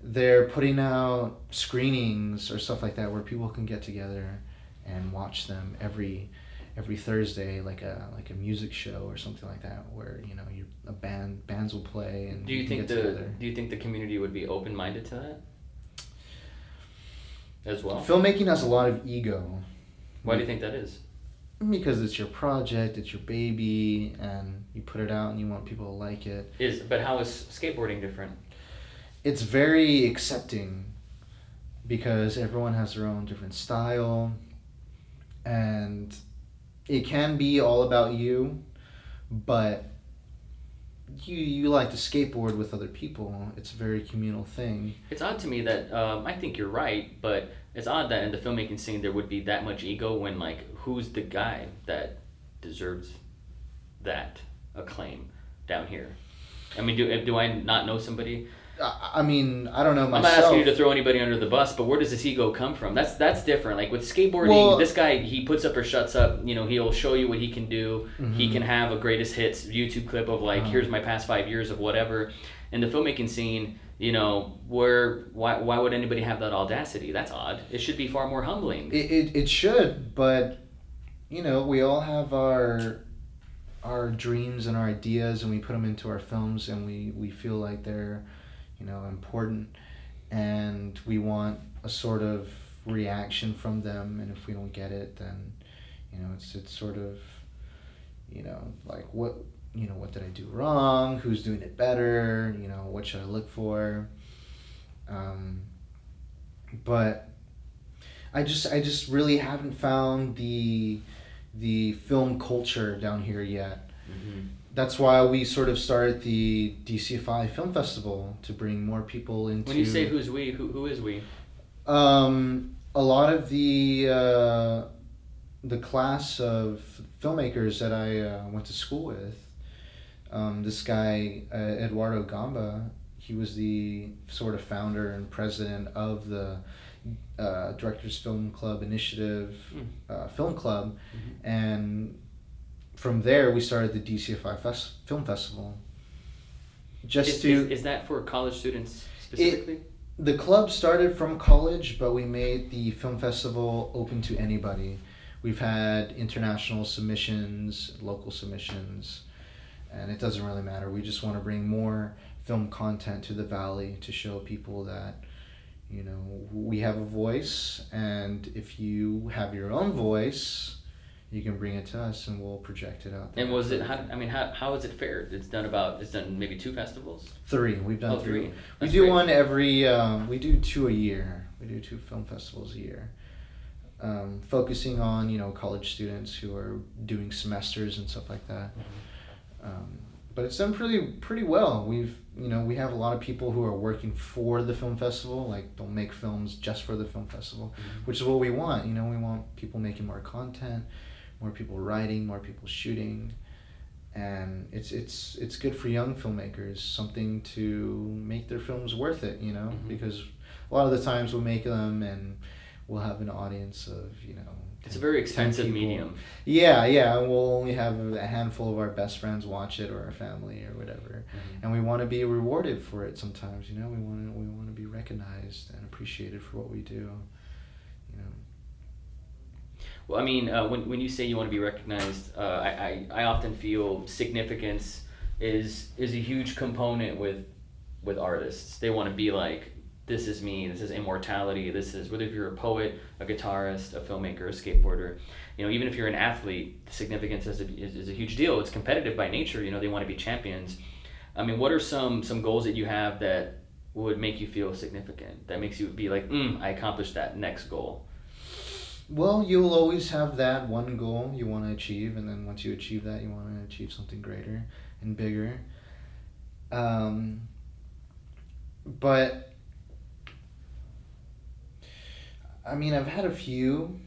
they're putting out screenings or stuff like that where people can get together and watch them every every Thursday, like a like a music show or something like that, where you know you a band bands will play and do you, you think the together. do you think the community would be open minded to that as well? Filmmaking has a lot of ego. Why do you think that is? Because it's your project, it's your baby, and you put it out and you want people to like it. Is but how is skateboarding different? it's very accepting because everyone has their own different style and it can be all about you but you you like to skateboard with other people. It's a very communal thing. It's odd to me that um, I think you're right, but it's odd that in the filmmaking scene there would be that much ego when like who's the guy that deserves that acclaim down here. I mean, do do I not know somebody? I, I mean, I don't know myself. I'm not asking you to throw anybody under the bus, but where does this ego come from? That's that's different. Like with skateboarding, Well- this guy he puts up or shuts up. You know, he'll show you what he can do. He can have a greatest hits YouTube clip of like, Uh-huh. here's my past five years of whatever. In the filmmaking scene, you know, where why why would anybody have that audacity? That's odd. It should be far more humbling. It, it, it should, but you know, we all have our our dreams and our ideas, and we put them into our films, and we we feel like they're, you know, important, and we want a sort of reaction from them, and if we don't get it, then, you know, it's it's sort of, you know, like what you know, what did I do wrong? Who's doing it better? You know, what should I look for? Um, but I just I just really haven't found the the film culture down here yet. Mhm. That's why we sort of started the DCFI Film Festival to bring more people into. When you say who's we, who who is we? um, a lot of the uh, the class of filmmakers that I uh, went to school with, um, this guy uh, Eduardo Gamba, he was the sort of founder and president of the uh, Directors Film Club Initiative uh, Film Club, Mhm. and from there we started the DCFI Fest- Film Festival. Just Is, to is, is that for college students specifically? the club started from college, but we made the film festival open to anybody. We've had international submissions, local submissions, and it doesn't really matter. We just want to bring more film content to the valley to show people that you know we have a voice, and if you have your own voice, you can bring it to us, and we'll project it out. there and was it? How, I mean, how, how is it fared? It's done about. It's done maybe two festivals. Three. We've done Oh, three. three. We do great. one every. Um, we do two a year. We do two film festivals a year, um, focusing on you know college students who are doing semesters and stuff like that. Um, but it's done pretty pretty well. We've you know we have a lot of people who are working for the film festival. Like don't make films just for the film festival, Mhm. which is what we want. You know we want people making more content, more people writing, more people shooting. And it's it's it's good for young filmmakers something to make their films worth it you know? Mhm. because a lot of the times we'll make them and we'll have an audience of you know It's a very expensive medium. yeah yeah we'll only have a handful of our best friends watch it or our family or whatever. And we want to be rewarded for it sometimes you know? We want to we want to be recognized and appreciated for what we do Well, I mean, uh, when, when you say you want to be recognized, uh, I, I, I often feel significance is is a huge component with with artists. They want to be like, this is me. This is immortality. This is whether if you're a poet, a guitarist, a filmmaker, a skateboarder. You know, even if you're an athlete, significance is a, is, is a huge deal. It's competitive by nature. You know, they want to be champions. I mean, what are some some goals that you have that would make you feel significant? That makes you be like, mm, I accomplished that next goal. Well, you'll always have that one goal you want to achieve, and then once you achieve that, you want to achieve something greater and bigger. Um, but I mean, I've had a few,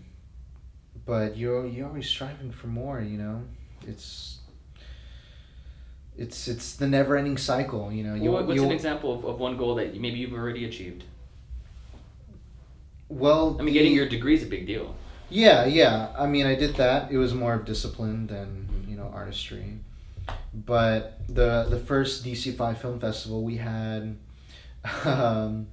but you're you're always striving for more. You know, it's it's it's the never-ending cycle. You know, you Well, what's an example of, of one goal that maybe you've already achieved? Well. I mean, getting the- your degree is a big deal. Yeah, yeah. I mean, I did that. It was more of discipline than you know artistry. But the the first DCFI Film Festival, we had, [LAUGHS] um,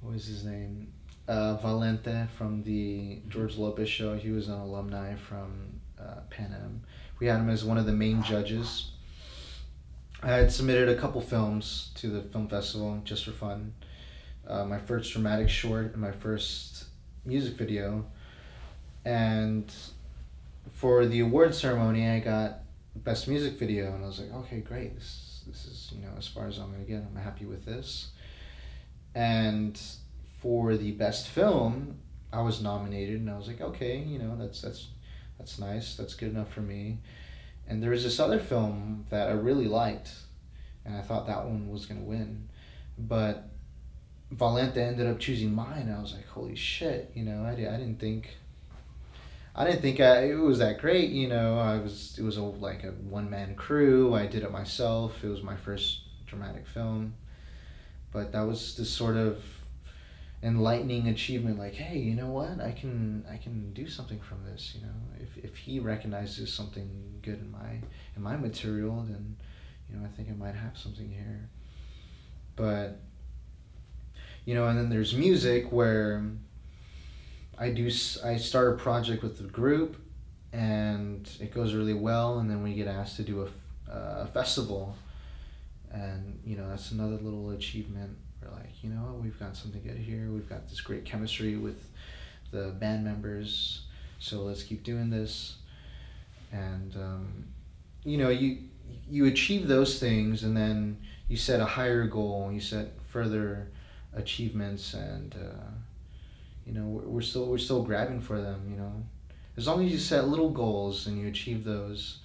what was his name? Uh, Valente from the George Lopez show. He was an alumni from uh, Pan Am. We had him as one of the main judges. I had submitted a couple films to the film festival just for fun. Uh, my first dramatic short and my first music video. And for the award ceremony i got best music video and i was like okay great. This, this is you know as far as i'm to get. I'm happy with this. And for the best film i was nominated and i was like okay you know that's that's that's nice. That's good enough for me. And there was this other film that i really liked and I thought that one was gonna win, but Valente ended up choosing mine. I was like, holy shit, you know, I, di- I didn't think. I didn't think I, it was that great, you know. I was it was a like a one man crew. I did it myself. It was my first dramatic film, but that was this sort of enlightening achievement. Like, hey, you know what? I can I can do something from this. You know, if if he recognizes something good in my in my material, then you know I think I might have something here. But you know, and then there's music where I do i start a project with the group, and it goes really well, and then we get asked to do a, uh, a festival, and you know that's another little achievement. We're like, you know, we've got something good here. We've got this great chemistry with the band members, so let's keep doing this, and um, you know you you achieve those things, and then you set a higher goal. You set further achievements and uh, you know we're, we're still we're still grabbing for them you know as long as you set little goals and you achieve those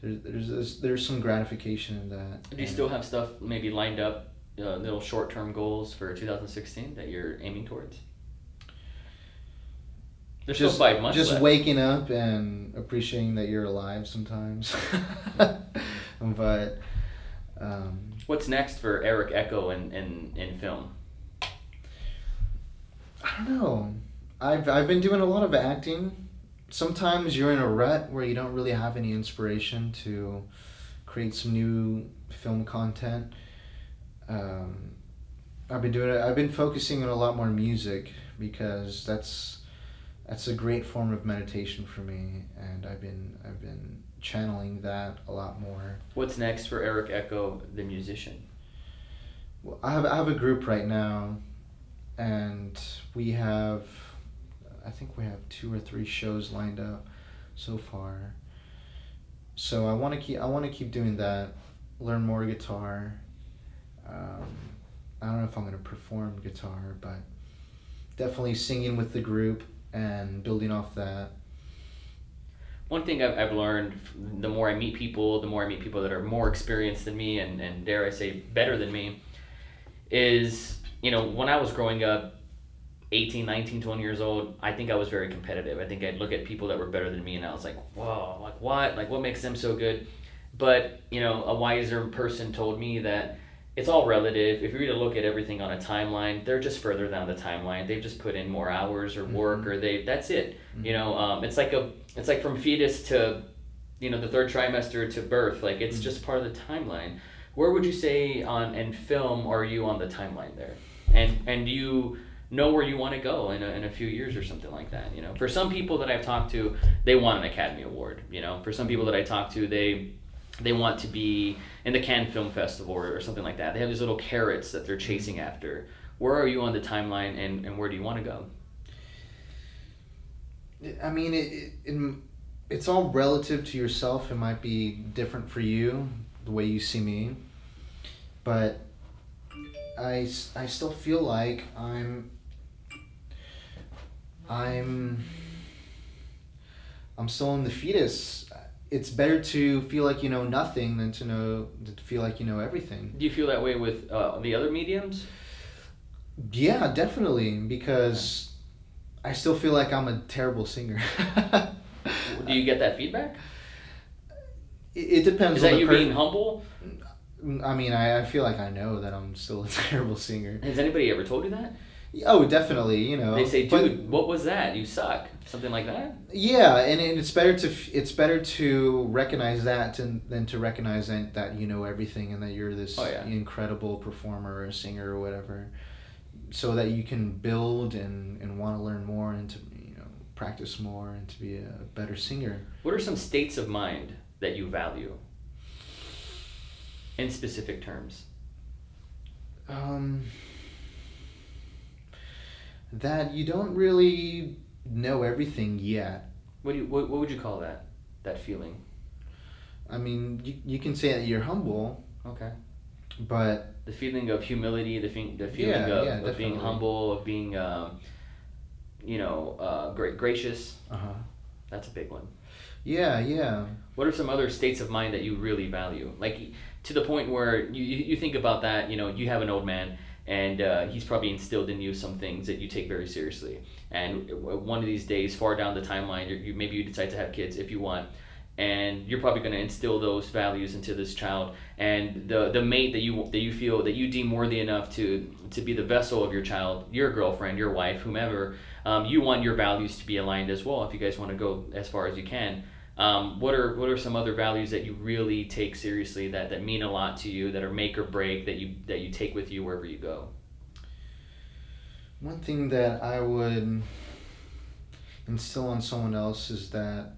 there's there's there's, there's some gratification in that Do you And- still have stuff maybe lined up, uh, little short term goals for 2016 that you're aiming towards? There's just still five months just left. waking up and appreciating that you're alive sometimes [LAUGHS] [LAUGHS] but um, What's next for Eric Echo in, in, in film? I don't know. I've I've been doing a lot of acting. Sometimes you're in a rut where you don't really have any inspiration to create some new film content. Um, I've been doing it. I've been focusing on a lot more music because that's that's a great form of meditation for me, and I've been I've been channeling that a lot more. What's next for Eric Echo, the musician? Well, I have I have a group right now, and we have, I think we have two or three shows lined up, so far. So I want to keep I want to keep doing that, learn more guitar. Um, I don't know if I'm gonna perform guitar, but definitely singing with the group and building off that. One thing I've, I've learned the more I meet people, the more I meet people that are more experienced than me and, and dare I say better than me, is, you know, when I was growing up, 18, 19, 20 years old, I think I was very competitive. I think I'd look at people that were better than me and I was like, whoa, like what? Like what makes them so good? But, you know, a wiser person told me that it's all relative. If you were to look at everything on a timeline, they're just further down the timeline. They've just put in more hours or mm-hmm. work or they that's it. Mm-hmm. You know, um, it's like a it's like from fetus to you know the third trimester to birth. Like it's mm-hmm. just part of the timeline. Where would you say on in film are you on the timeline there? And and you know where you want to go in a, in a few years or something like that you know for some people that i've talked to they want an academy award you know for some people that i talk to they they want to be in the Cannes Film Festival or, something like that. They have these little carrots that they're chasing after. Where are you on the timeline and, and where do you want to go? I mean, it, it, it, it's all relative to yourself. It might be different for you, the way you see me. But I, I still feel like I'm. I'm. I'm still in the fetus. It's better to feel like you know nothing than to know to feel like you know everything. Do you feel that way with uh, the other mediums? Yeah, definitely, because I still feel like I'm a terrible singer. [LAUGHS] Do you get that feedback? It, it depends Is on that you per- being humble? I mean, I, I feel like I know that I'm still a [LAUGHS] terrible singer. Has anybody ever told you that? Oh, definitely, you know. They say, but- dude, what was that? You suck. Something like that? Yeah, and, and it's better to it's better to recognize that to, than to recognize that, that you know everything and that you're this Oh, yeah. incredible performer or singer or whatever, so that you can build and, and want to learn more and to you know practice more and to be a better singer. What are some states of mind that you value? In specific terms. Um, that you don't really know everything yet. What do you what, what would you call that? That feeling? I mean, you, you can say that you're humble, Okay. but The feeling of humility, the, fe- the feeling Yeah, of, yeah, of being humble, of being, um, you know, uh, great, gracious. uh huh. That's a big one. Yeah, yeah. What are some other states of mind that you really value? Like, to the point where you, you think about that, you know, you have an old man and uh, he's probably instilled in you some things that you take very seriously. And one of these days, far down the timeline, you maybe you decide to have kids if you want, and you're probably going to instill those values into this child. And the the mate that you that you feel that you deem worthy enough to to be the vessel of your child, your girlfriend, your wife, whomever, um, you want your values to be aligned as well. If you guys want to go as far as you can. Um, what are what are some other values that you really take seriously that, that mean a lot to you that are make or break that you that you take with you wherever you go? One thing that I would instill on someone else is that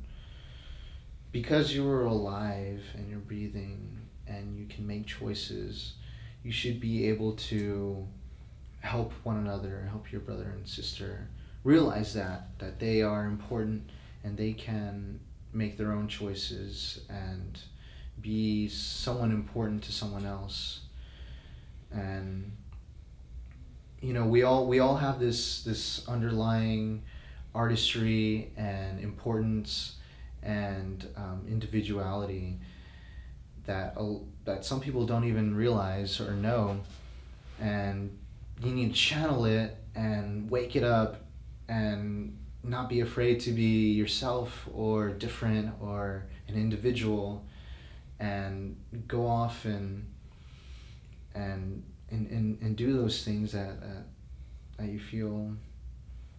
because you are alive and you're breathing and you can make choices, you should be able to help one another, help your brother and sister realize that that they are important and they can make their own choices and be someone important to someone else. And you know we all we all have this this underlying artistry and importance and um, individuality that uh, that some people don't even realize or know. And you need to channel it and wake it up and not be afraid to be yourself or different or an individual and go off and and and, and, and do those things that, that that you feel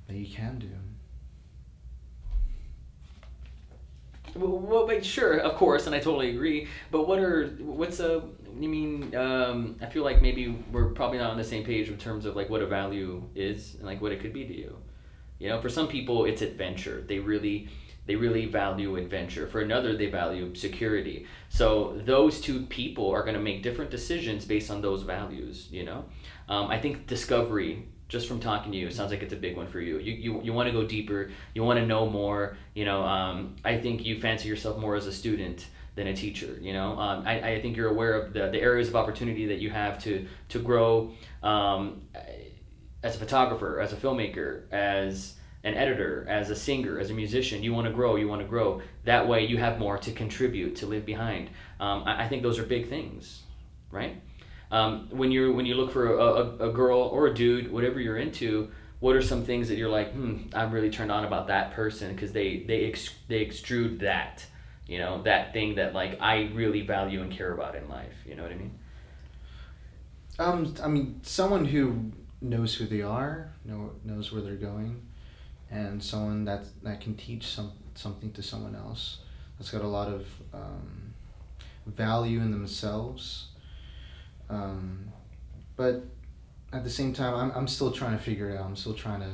that you can do. Well, but sure of course and i totally agree but what are what's a you mean um, i feel like maybe we're probably not on the same page in terms of like what a value is and like what it could be to you you know, for some people it's adventure. They really they really value adventure. For another, they value security. So those two people are going to make different decisions based on those values. You know, um, I think discovery. Just from talking to you, sounds like it's a big one for you. You you, you want to go deeper. You want to know more. You know, um, I think you fancy yourself more as a student than a teacher. You know, um, I, I think you're aware of the, the areas of opportunity that you have to to grow. Um, as a photographer, as a filmmaker, as an editor, as a singer, as a musician, you want to grow, you want to grow. That way you have more to contribute, to leave behind. Um, I, I, think those are big things, right? Um, when, you when you look for a, a, a, girl or a dude, whatever you're into, what are some things that you're like, hmm, I'm really turned on about that person because they, they, ex- they extrude that, you know, that thing that like I really value and care about in life. You know what I mean? Um, I mean, someone who knows who they are, know, knows where they're going, and someone that that can teach some something to someone else. That's got a lot of um, value in themselves. Um, but at the same time, I'm I'm still trying to figure it out. I'm still trying to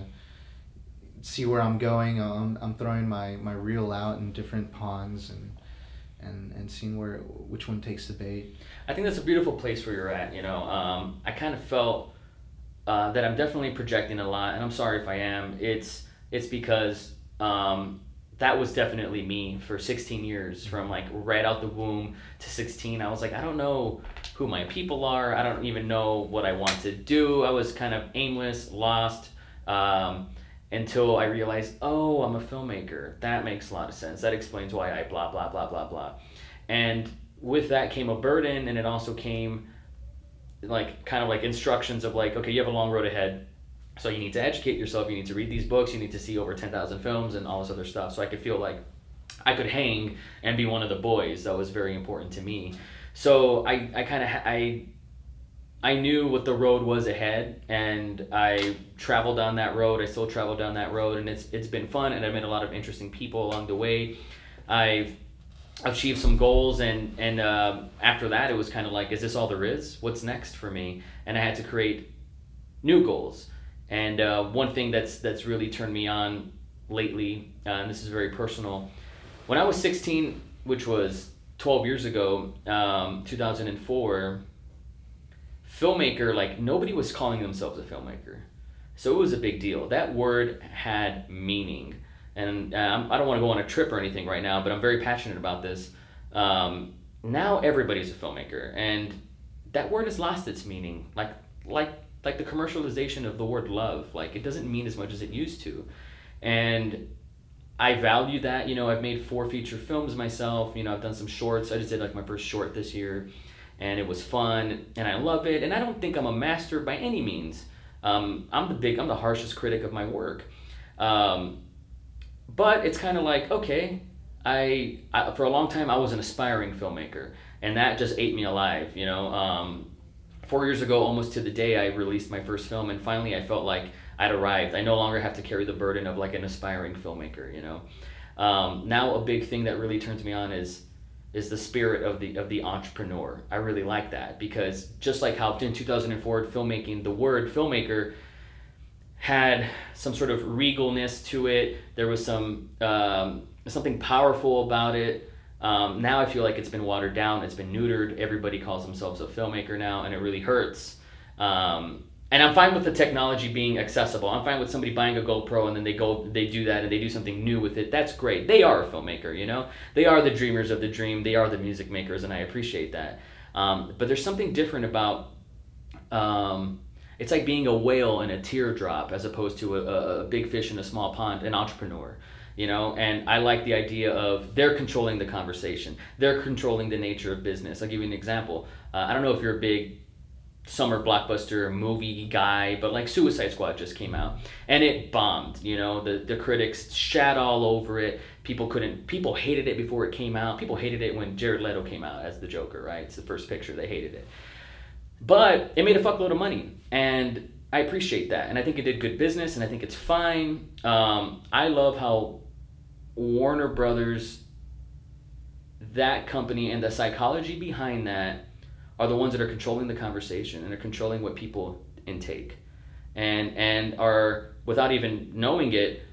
see where I'm going. I'm, I'm throwing my, my reel out in different ponds and and and seeing where which one takes the bait. I think that's a beautiful place where you're at. You know, um, I kind of felt uh, that I'm definitely projecting a lot, and I'm sorry if I am. It's it's because um, that was definitely me for 16 years from like right out the womb to 16 i was like i don't know who my people are. I don't even know what i want to do. I was kind of aimless lost um, until i realized oh i'm a filmmaker. That makes a lot of sense. That explains why i blah blah blah blah blah. And with that came a burden and it also came like kind of like instructions of like okay you have a long road ahead so you need to educate yourself. You need to read these books. You need to see over ten thousand films and all this other stuff. So I could feel like I could hang and be one of the boys. That was very important to me. So I, I kind of I I knew what the road was ahead, and I traveled down that road. I still travel down that road, and it's it's been fun, and I've met a lot of interesting people along the way. I've achieved some goals, and and uh, after that, it was kind of like, is this all there is? What's next for me? And I had to create new goals. And uh, one thing that's that's really turned me on lately, uh, and this is very personal, when I was 16, which was 12 years ago, um, 2004, filmmaker like nobody was calling themselves a filmmaker, so it was a big deal. That word had meaning, and um, I don't want to go on a trip or anything right now, but I'm very passionate about this. Um, now everybody's a filmmaker, and that word has lost its meaning. Like like like the commercialization of the word love like it doesn't mean as much as it used to and i value that you know i've made four feature films myself you know i've done some shorts i just did like my first short this year and it was fun, and I love it. And I don't think I'm a master by any means. Um, I'm the big, I'm the harshest critic of my work. Um, but it's kind of like okay, I, I, for a long time I was an aspiring filmmaker, and that just ate me alive. You know, um, four years ago, almost to the day, I released my first film, and finally I felt like I'd arrived. I no longer have to carry the burden of like an aspiring filmmaker. You know, um, now a big thing that really turns me on is is the spirit of the of the entrepreneur. I really like that because just like how in 2004 filmmaking, the word filmmaker had some sort of regalness to it. There was some um, something powerful about it. Um, now I feel like it's been watered down. It's been neutered. Everybody calls themselves a filmmaker now, and it really hurts. Um, and I'm fine with the technology being accessible. I'm fine with somebody buying a GoPro and then they go, they do that and they do something new with it. That's great. They are a filmmaker, you know. They are the dreamers of the dream. They are the music makers, and I appreciate that. Um, but there's something different about. Um, it's like being a whale in a teardrop as opposed to a, a big fish in a small pond. An entrepreneur you know? And i like the idea of they're controlling the conversation. They're controlling the nature of business. I'll give you an example. Uh, i don't know if you're a big summer blockbuster movie guy but like suicide squad just came out and it bombed you know? The, the critics shat all over it. People couldn't people hated it before it came out. People hated it when jared leto came out as the joker right? It's the first picture. They hated it but it made a fuckload of money and i appreciate that and i think it did good business and i think it's fine um, i love how Warner Brothers, that company, and the psychology behind that are the ones that are controlling the conversation and are controlling what people intake, and and are without even knowing it,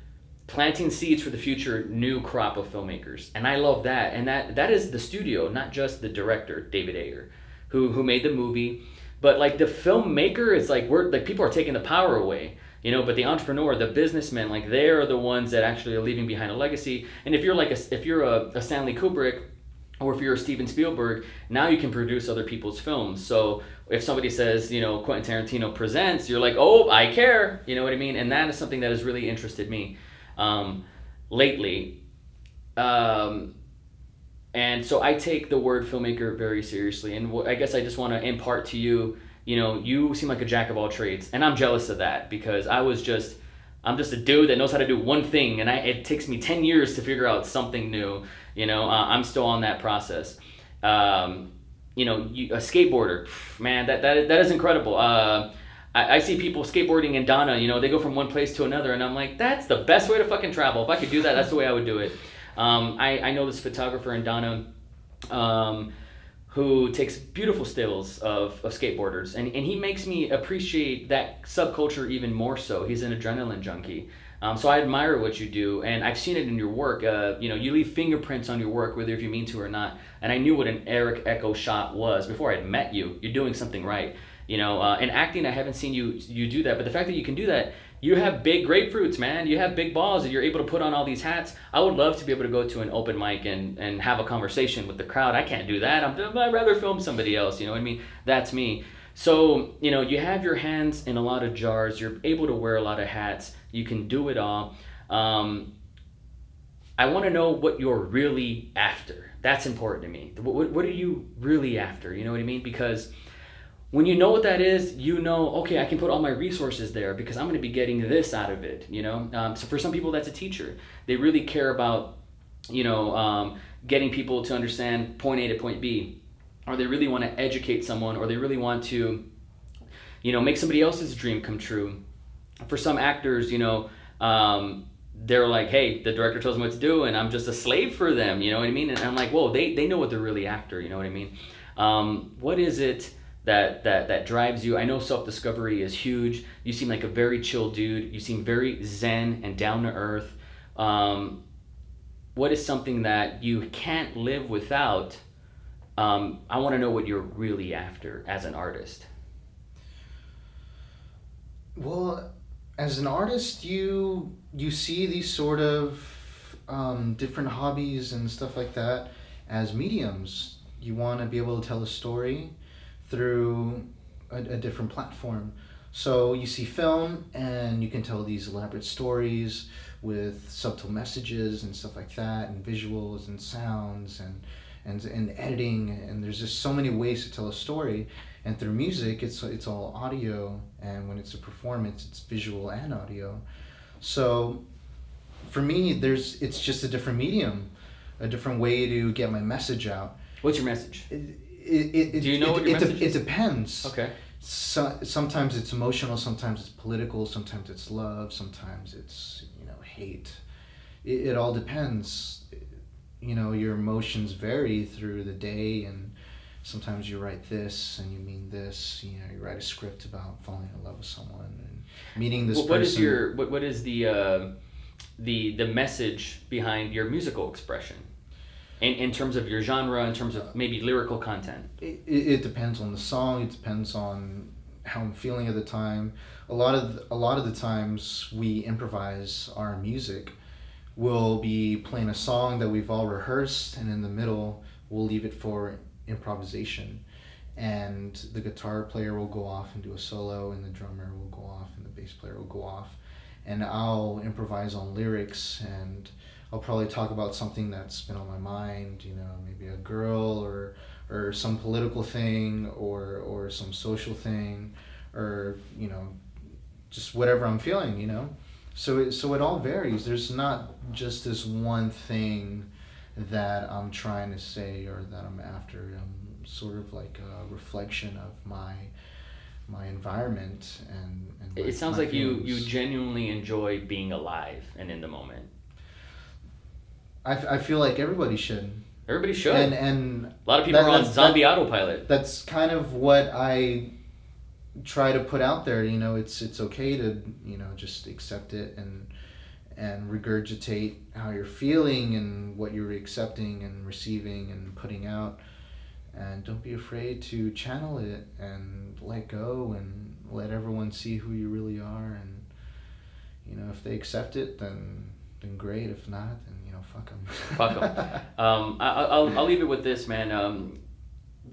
planting seeds for the future new crop of filmmakers. And I love that. And that that is the studio, not just the director, David Ayer, who who made the movie, but like the filmmaker is like we're like people are taking the power away you know but the entrepreneur the businessman like they're the ones that actually are leaving behind a legacy. And if you're like a, if you're a, a stanley kubrick or if you're a steven spielberg now you can produce other people's films. So if somebody says you know quentin tarantino presents you're like oh i care. You know what i mean? And that is something that has really interested me um, lately. Um, and so i take the word filmmaker very seriously and i guess i just want to impart to you you know, you seem like a jack of all trades, and I'm jealous of that because I was just, I'm just a dude that knows how to do one thing, and I, it takes me ten years to figure out something new. You know, uh, I'm still on that process. Um, you know, you, a skateboarder, man, that that that is incredible. Uh, I, I see people skateboarding in Dana. You know, they go from one place to another, and I'm like, that's the best way to fucking travel. If I could do that, that's the way I would do it. Um, I I know this photographer in Dana. Um, who takes beautiful stills of, of skateboarders. And, and he makes me appreciate that subculture even more so. He's an adrenaline junkie. Um, so i admire what you do and i've seen it in your work. Uh, you know you leave fingerprints on your work whether if you mean to or not. And i knew what an eric echo shot was before i had met you. You're doing something right you know uh, in acting i haven't seen you you do that. But the fact that you can do that you have big grapefruits, man. You have big balls, and you're able to put on all these hats. I would love to be able to go to an open mic and, and have a conversation with the crowd. I can't do that. I'm, I'd rather film somebody else. You know what I mean? That's me. So, you know, you have your hands in a lot of jars. You're able to wear a lot of hats. You can do it all. Um, I want to know what you're really after. That's important to me. What, what are you really after? You know what I mean? Because when you know what that is, you know, okay, I can put all my resources there because I'm going to be getting this out of it, you know? Um, so for some people, that's a teacher. They really care about, you know, um, getting people to understand point A to point B. Or they really want to educate someone, or they really want to, you know, make somebody else's dream come true. For some actors, you know, um, they're like, hey, the director tells me what to do, and I'm just a slave for them, you know what I mean? And I'm like, whoa, they, they know what they're really after, you know what I mean? Um, what is it? That that that drives you. I know self discovery is huge. You seem like a very chill dude. You seem very zen and down to earth. Um, what is something that you can't live without? Um, I want to know what you're really after as an artist. Well, as an artist, you you see these sort of um, different hobbies and stuff like that as mediums. You want to be able to tell a story through a, a different platform. So you see film and you can tell these elaborate stories with subtle messages and stuff like that and visuals and sounds and and and editing and there's just so many ways to tell a story and through music it's it's all audio and when it's a performance it's visual and audio so for me there's it's just a different medium a different way to get my message out What's your message? it, it, it, Do you know it, what your it, de- it is? depends Okay. so, sometimes it's emotional sometimes it's political sometimes it's love sometimes it's you know hate it, it all depends you know your emotions vary through the day and sometimes you write this and you mean this you know you write a script about falling in love with someone and meeting this Well, what is person your what, what is the uh, the the message behind your musical expression? In, in terms of your genre, in terms of maybe lyrical content. it, it depends on the song it depends on how i'm feeling at the time. A lot of a lot of the times we improvise our music we'll be playing a song that we've all rehearsed and in the middle we'll leave it for improvisation. And the guitar player will go off and do a solo and the drummer will go off and the bass player will go off and i'll improvise on lyrics and i'll probably talk about something that's been on my mind you know maybe a girl or or some political thing or or some social thing or you know just whatever i'm feeling you know? So it, so it all varies. There's not just this one thing that i'm trying to say or that i'm after. I'm sort of like a reflection of my my environment and, and my- It sounds like you you genuinely enjoy being alive and in the moment. I, f- I feel like everybody should Everybody should. and and a lot of people that- are on zombie autopilot. that's kind of what I try to put out there. You know, it's it's okay to you know just accept it and and regurgitate how you're feeling and what you're accepting and receiving and putting out. And don't be afraid to channel it and let go and let everyone see who you really are. And you know, if they accept it, then then great. If not, then you know, fuck them. [LAUGHS] Fuck 'em. Um, I, I- I'll, I'll leave it with this, man. Um,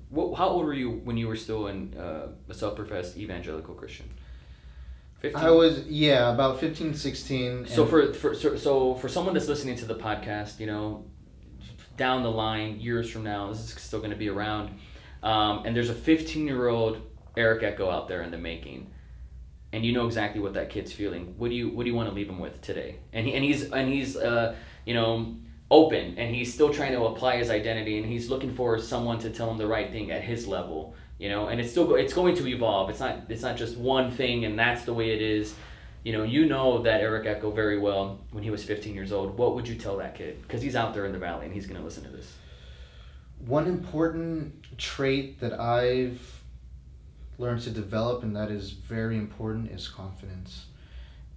what, how old were you when you were still in uh, a self-professed evangelical Christian? 15? I was yeah about 15, 16. So for, for so, so for someone that's listening to the podcast, you know, down the line, years from now, this is still going to be around, um, and there's a 15 year old Eric Echo out there in the making, and you know exactly what that kid's feeling. What do you what do you want to leave him with today? And he, and he's and he's uh, you know open and he's still trying to apply his identity and he's looking for someone to tell him the right thing at his level you know? And it's still it's going to evolve. It's not it's not just one thing and that's the way it is you know you know that eric echo very well when he was 15 years old. What would you tell that kid? Because he's out there in the valley and he's going to listen to this. One important trait that I've learned to develop and that is very important is confidence.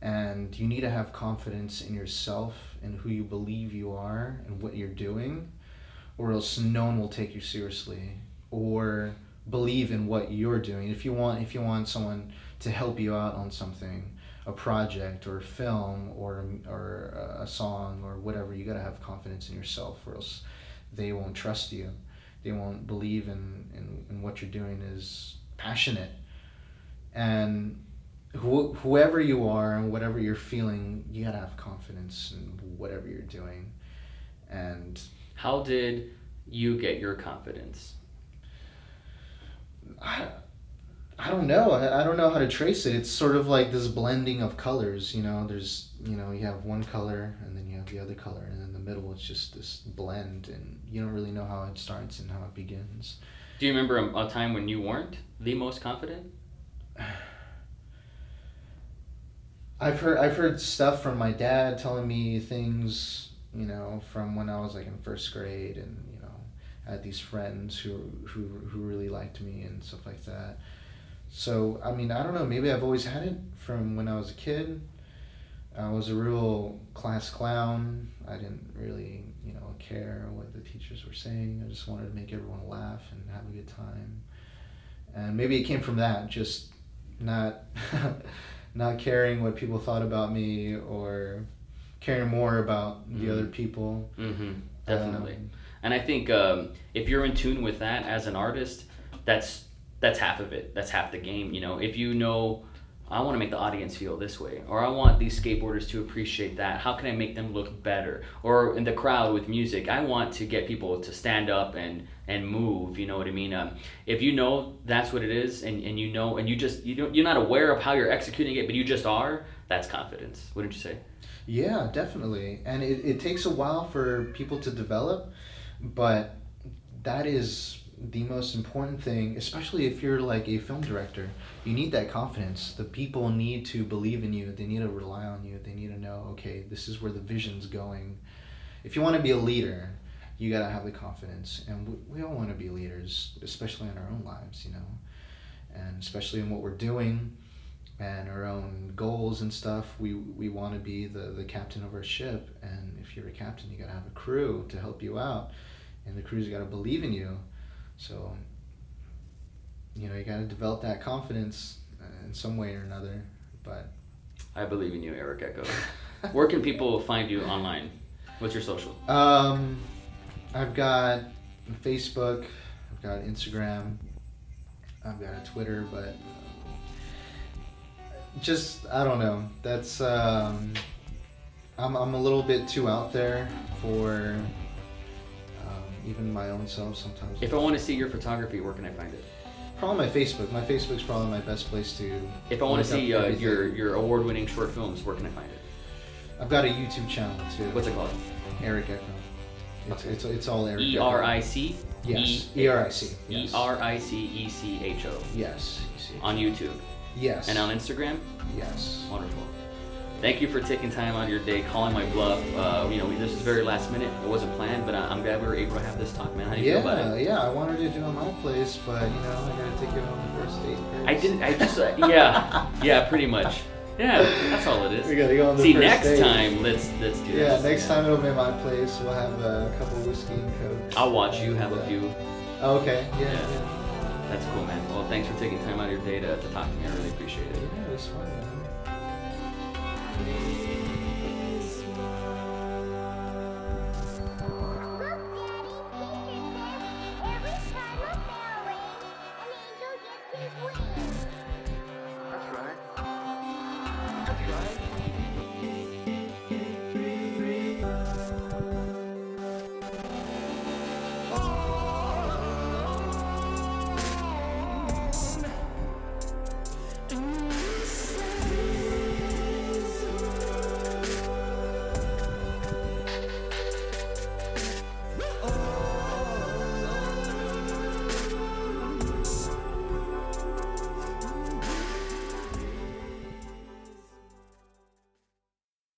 And you need to have confidence in yourself and who you believe you are and what you're doing, or else no one will take you seriously. Or believe in what you're doing. If you want if you want someone to help you out on something, a project or a film or or a song or whatever, you got to have confidence in yourself or else they won't trust you. They won't believe in, in, in what you're doing is passionate. And wh- whoever you are and whatever you're feeling, you gotta have confidence in whatever you're doing. And how did you get your confidence I, I don't know. I, I don't know how to trace it. It's sort of like this blending of colors. You know, there's you know you have one color and then you have the other color, and in the middle it's just this blend, and you don't really know how it starts and how it begins. do you remember a, a time when you weren't the most confident I've heard I've heard stuff from my dad telling me things, you know, from when I was like in first grade, and you know, I had these friends who who who really liked me and stuff like that. So I mean, I don't know. Maybe I've always had it from when I was a kid. I was a real class clown. I didn't really, you know, care what the teachers were saying. I just wanted to make everyone laugh and have a good time. And maybe it came from that, just not [LAUGHS] not caring what people thought about me or caring more about the Mhm. other people. mm-hmm definitely Um, And I think um, if you're in tune with that as an artist, that's that's half of it. That's half the game. You know, if you know I want to make the audience feel this way, or I want these skateboarders to appreciate that. How can I make them look better? Or in the crowd with music, I want to get people to stand up and and move. You know what I mean? Um, if you know that's what it is, and, and you know, and you just you don't you're not aware of how you're executing it, but you just are. That's confidence. Wouldn't you say? Yeah, definitely. And it, it takes a while for people to develop, but that is the most important thing, especially if you're like a film director. You need that confidence. The people need to believe in you. They need to rely on you. They need to know, okay, this is where the vision's going. If you want to be a leader, you got to have the confidence. And we, we all want to be leaders, especially in our own lives, you know, and especially in what we're doing and our own goals and stuff. We, we want to be the, the captain of our ship. And if you're a captain, you got to have a crew to help you out. And the crew's got to believe in you so, you know, you got to develop that confidence uh, in some way or another. But I believe in you, Eric Echo. [LAUGHS] Where can people find you online? What's your social? Um, I've got Facebook, I've got Instagram, I've got a Twitter, but just I don't know. That's um, I'm I'm a little bit too out there for even my own self sometimes. If I want to see your photography, where can I find it? Probably my Facebook. My Facebook's probably my best place to. If I want to see uh, your your award-winning short films, where can I find it? I've got a YouTube channel too. What's it called? Eric Echo. It's, it's, it's all Eric. E R I C. Yes. E R I C. E R I C E C H O. Yes. On YouTube. Yes. And on Instagram. Yes. Wonderful thank you for taking time out of your day, calling my bluff. Uh, you know, this is very last minute. It wasn't planned, but I, am glad we were able to have this talk, man. How do you yeah, feel about it? Yeah, I wanted to do it on my place, but you know, I gotta take it on the first date. First. I didn't. I just. Uh, yeah, yeah, pretty much. Yeah, that's all it is. We gotta go on the See, first next date. time, let's let's do yeah, this. Yeah, next time it'll be my place. We'll have a couple whiskey and coke. I'll watch you have a few. Oh, okay. Yeah, yeah. yeah. That's cool, man. Well, thanks for taking time out of your day to, to talk to me. I really appreciate it. Yeah, it was fun, man.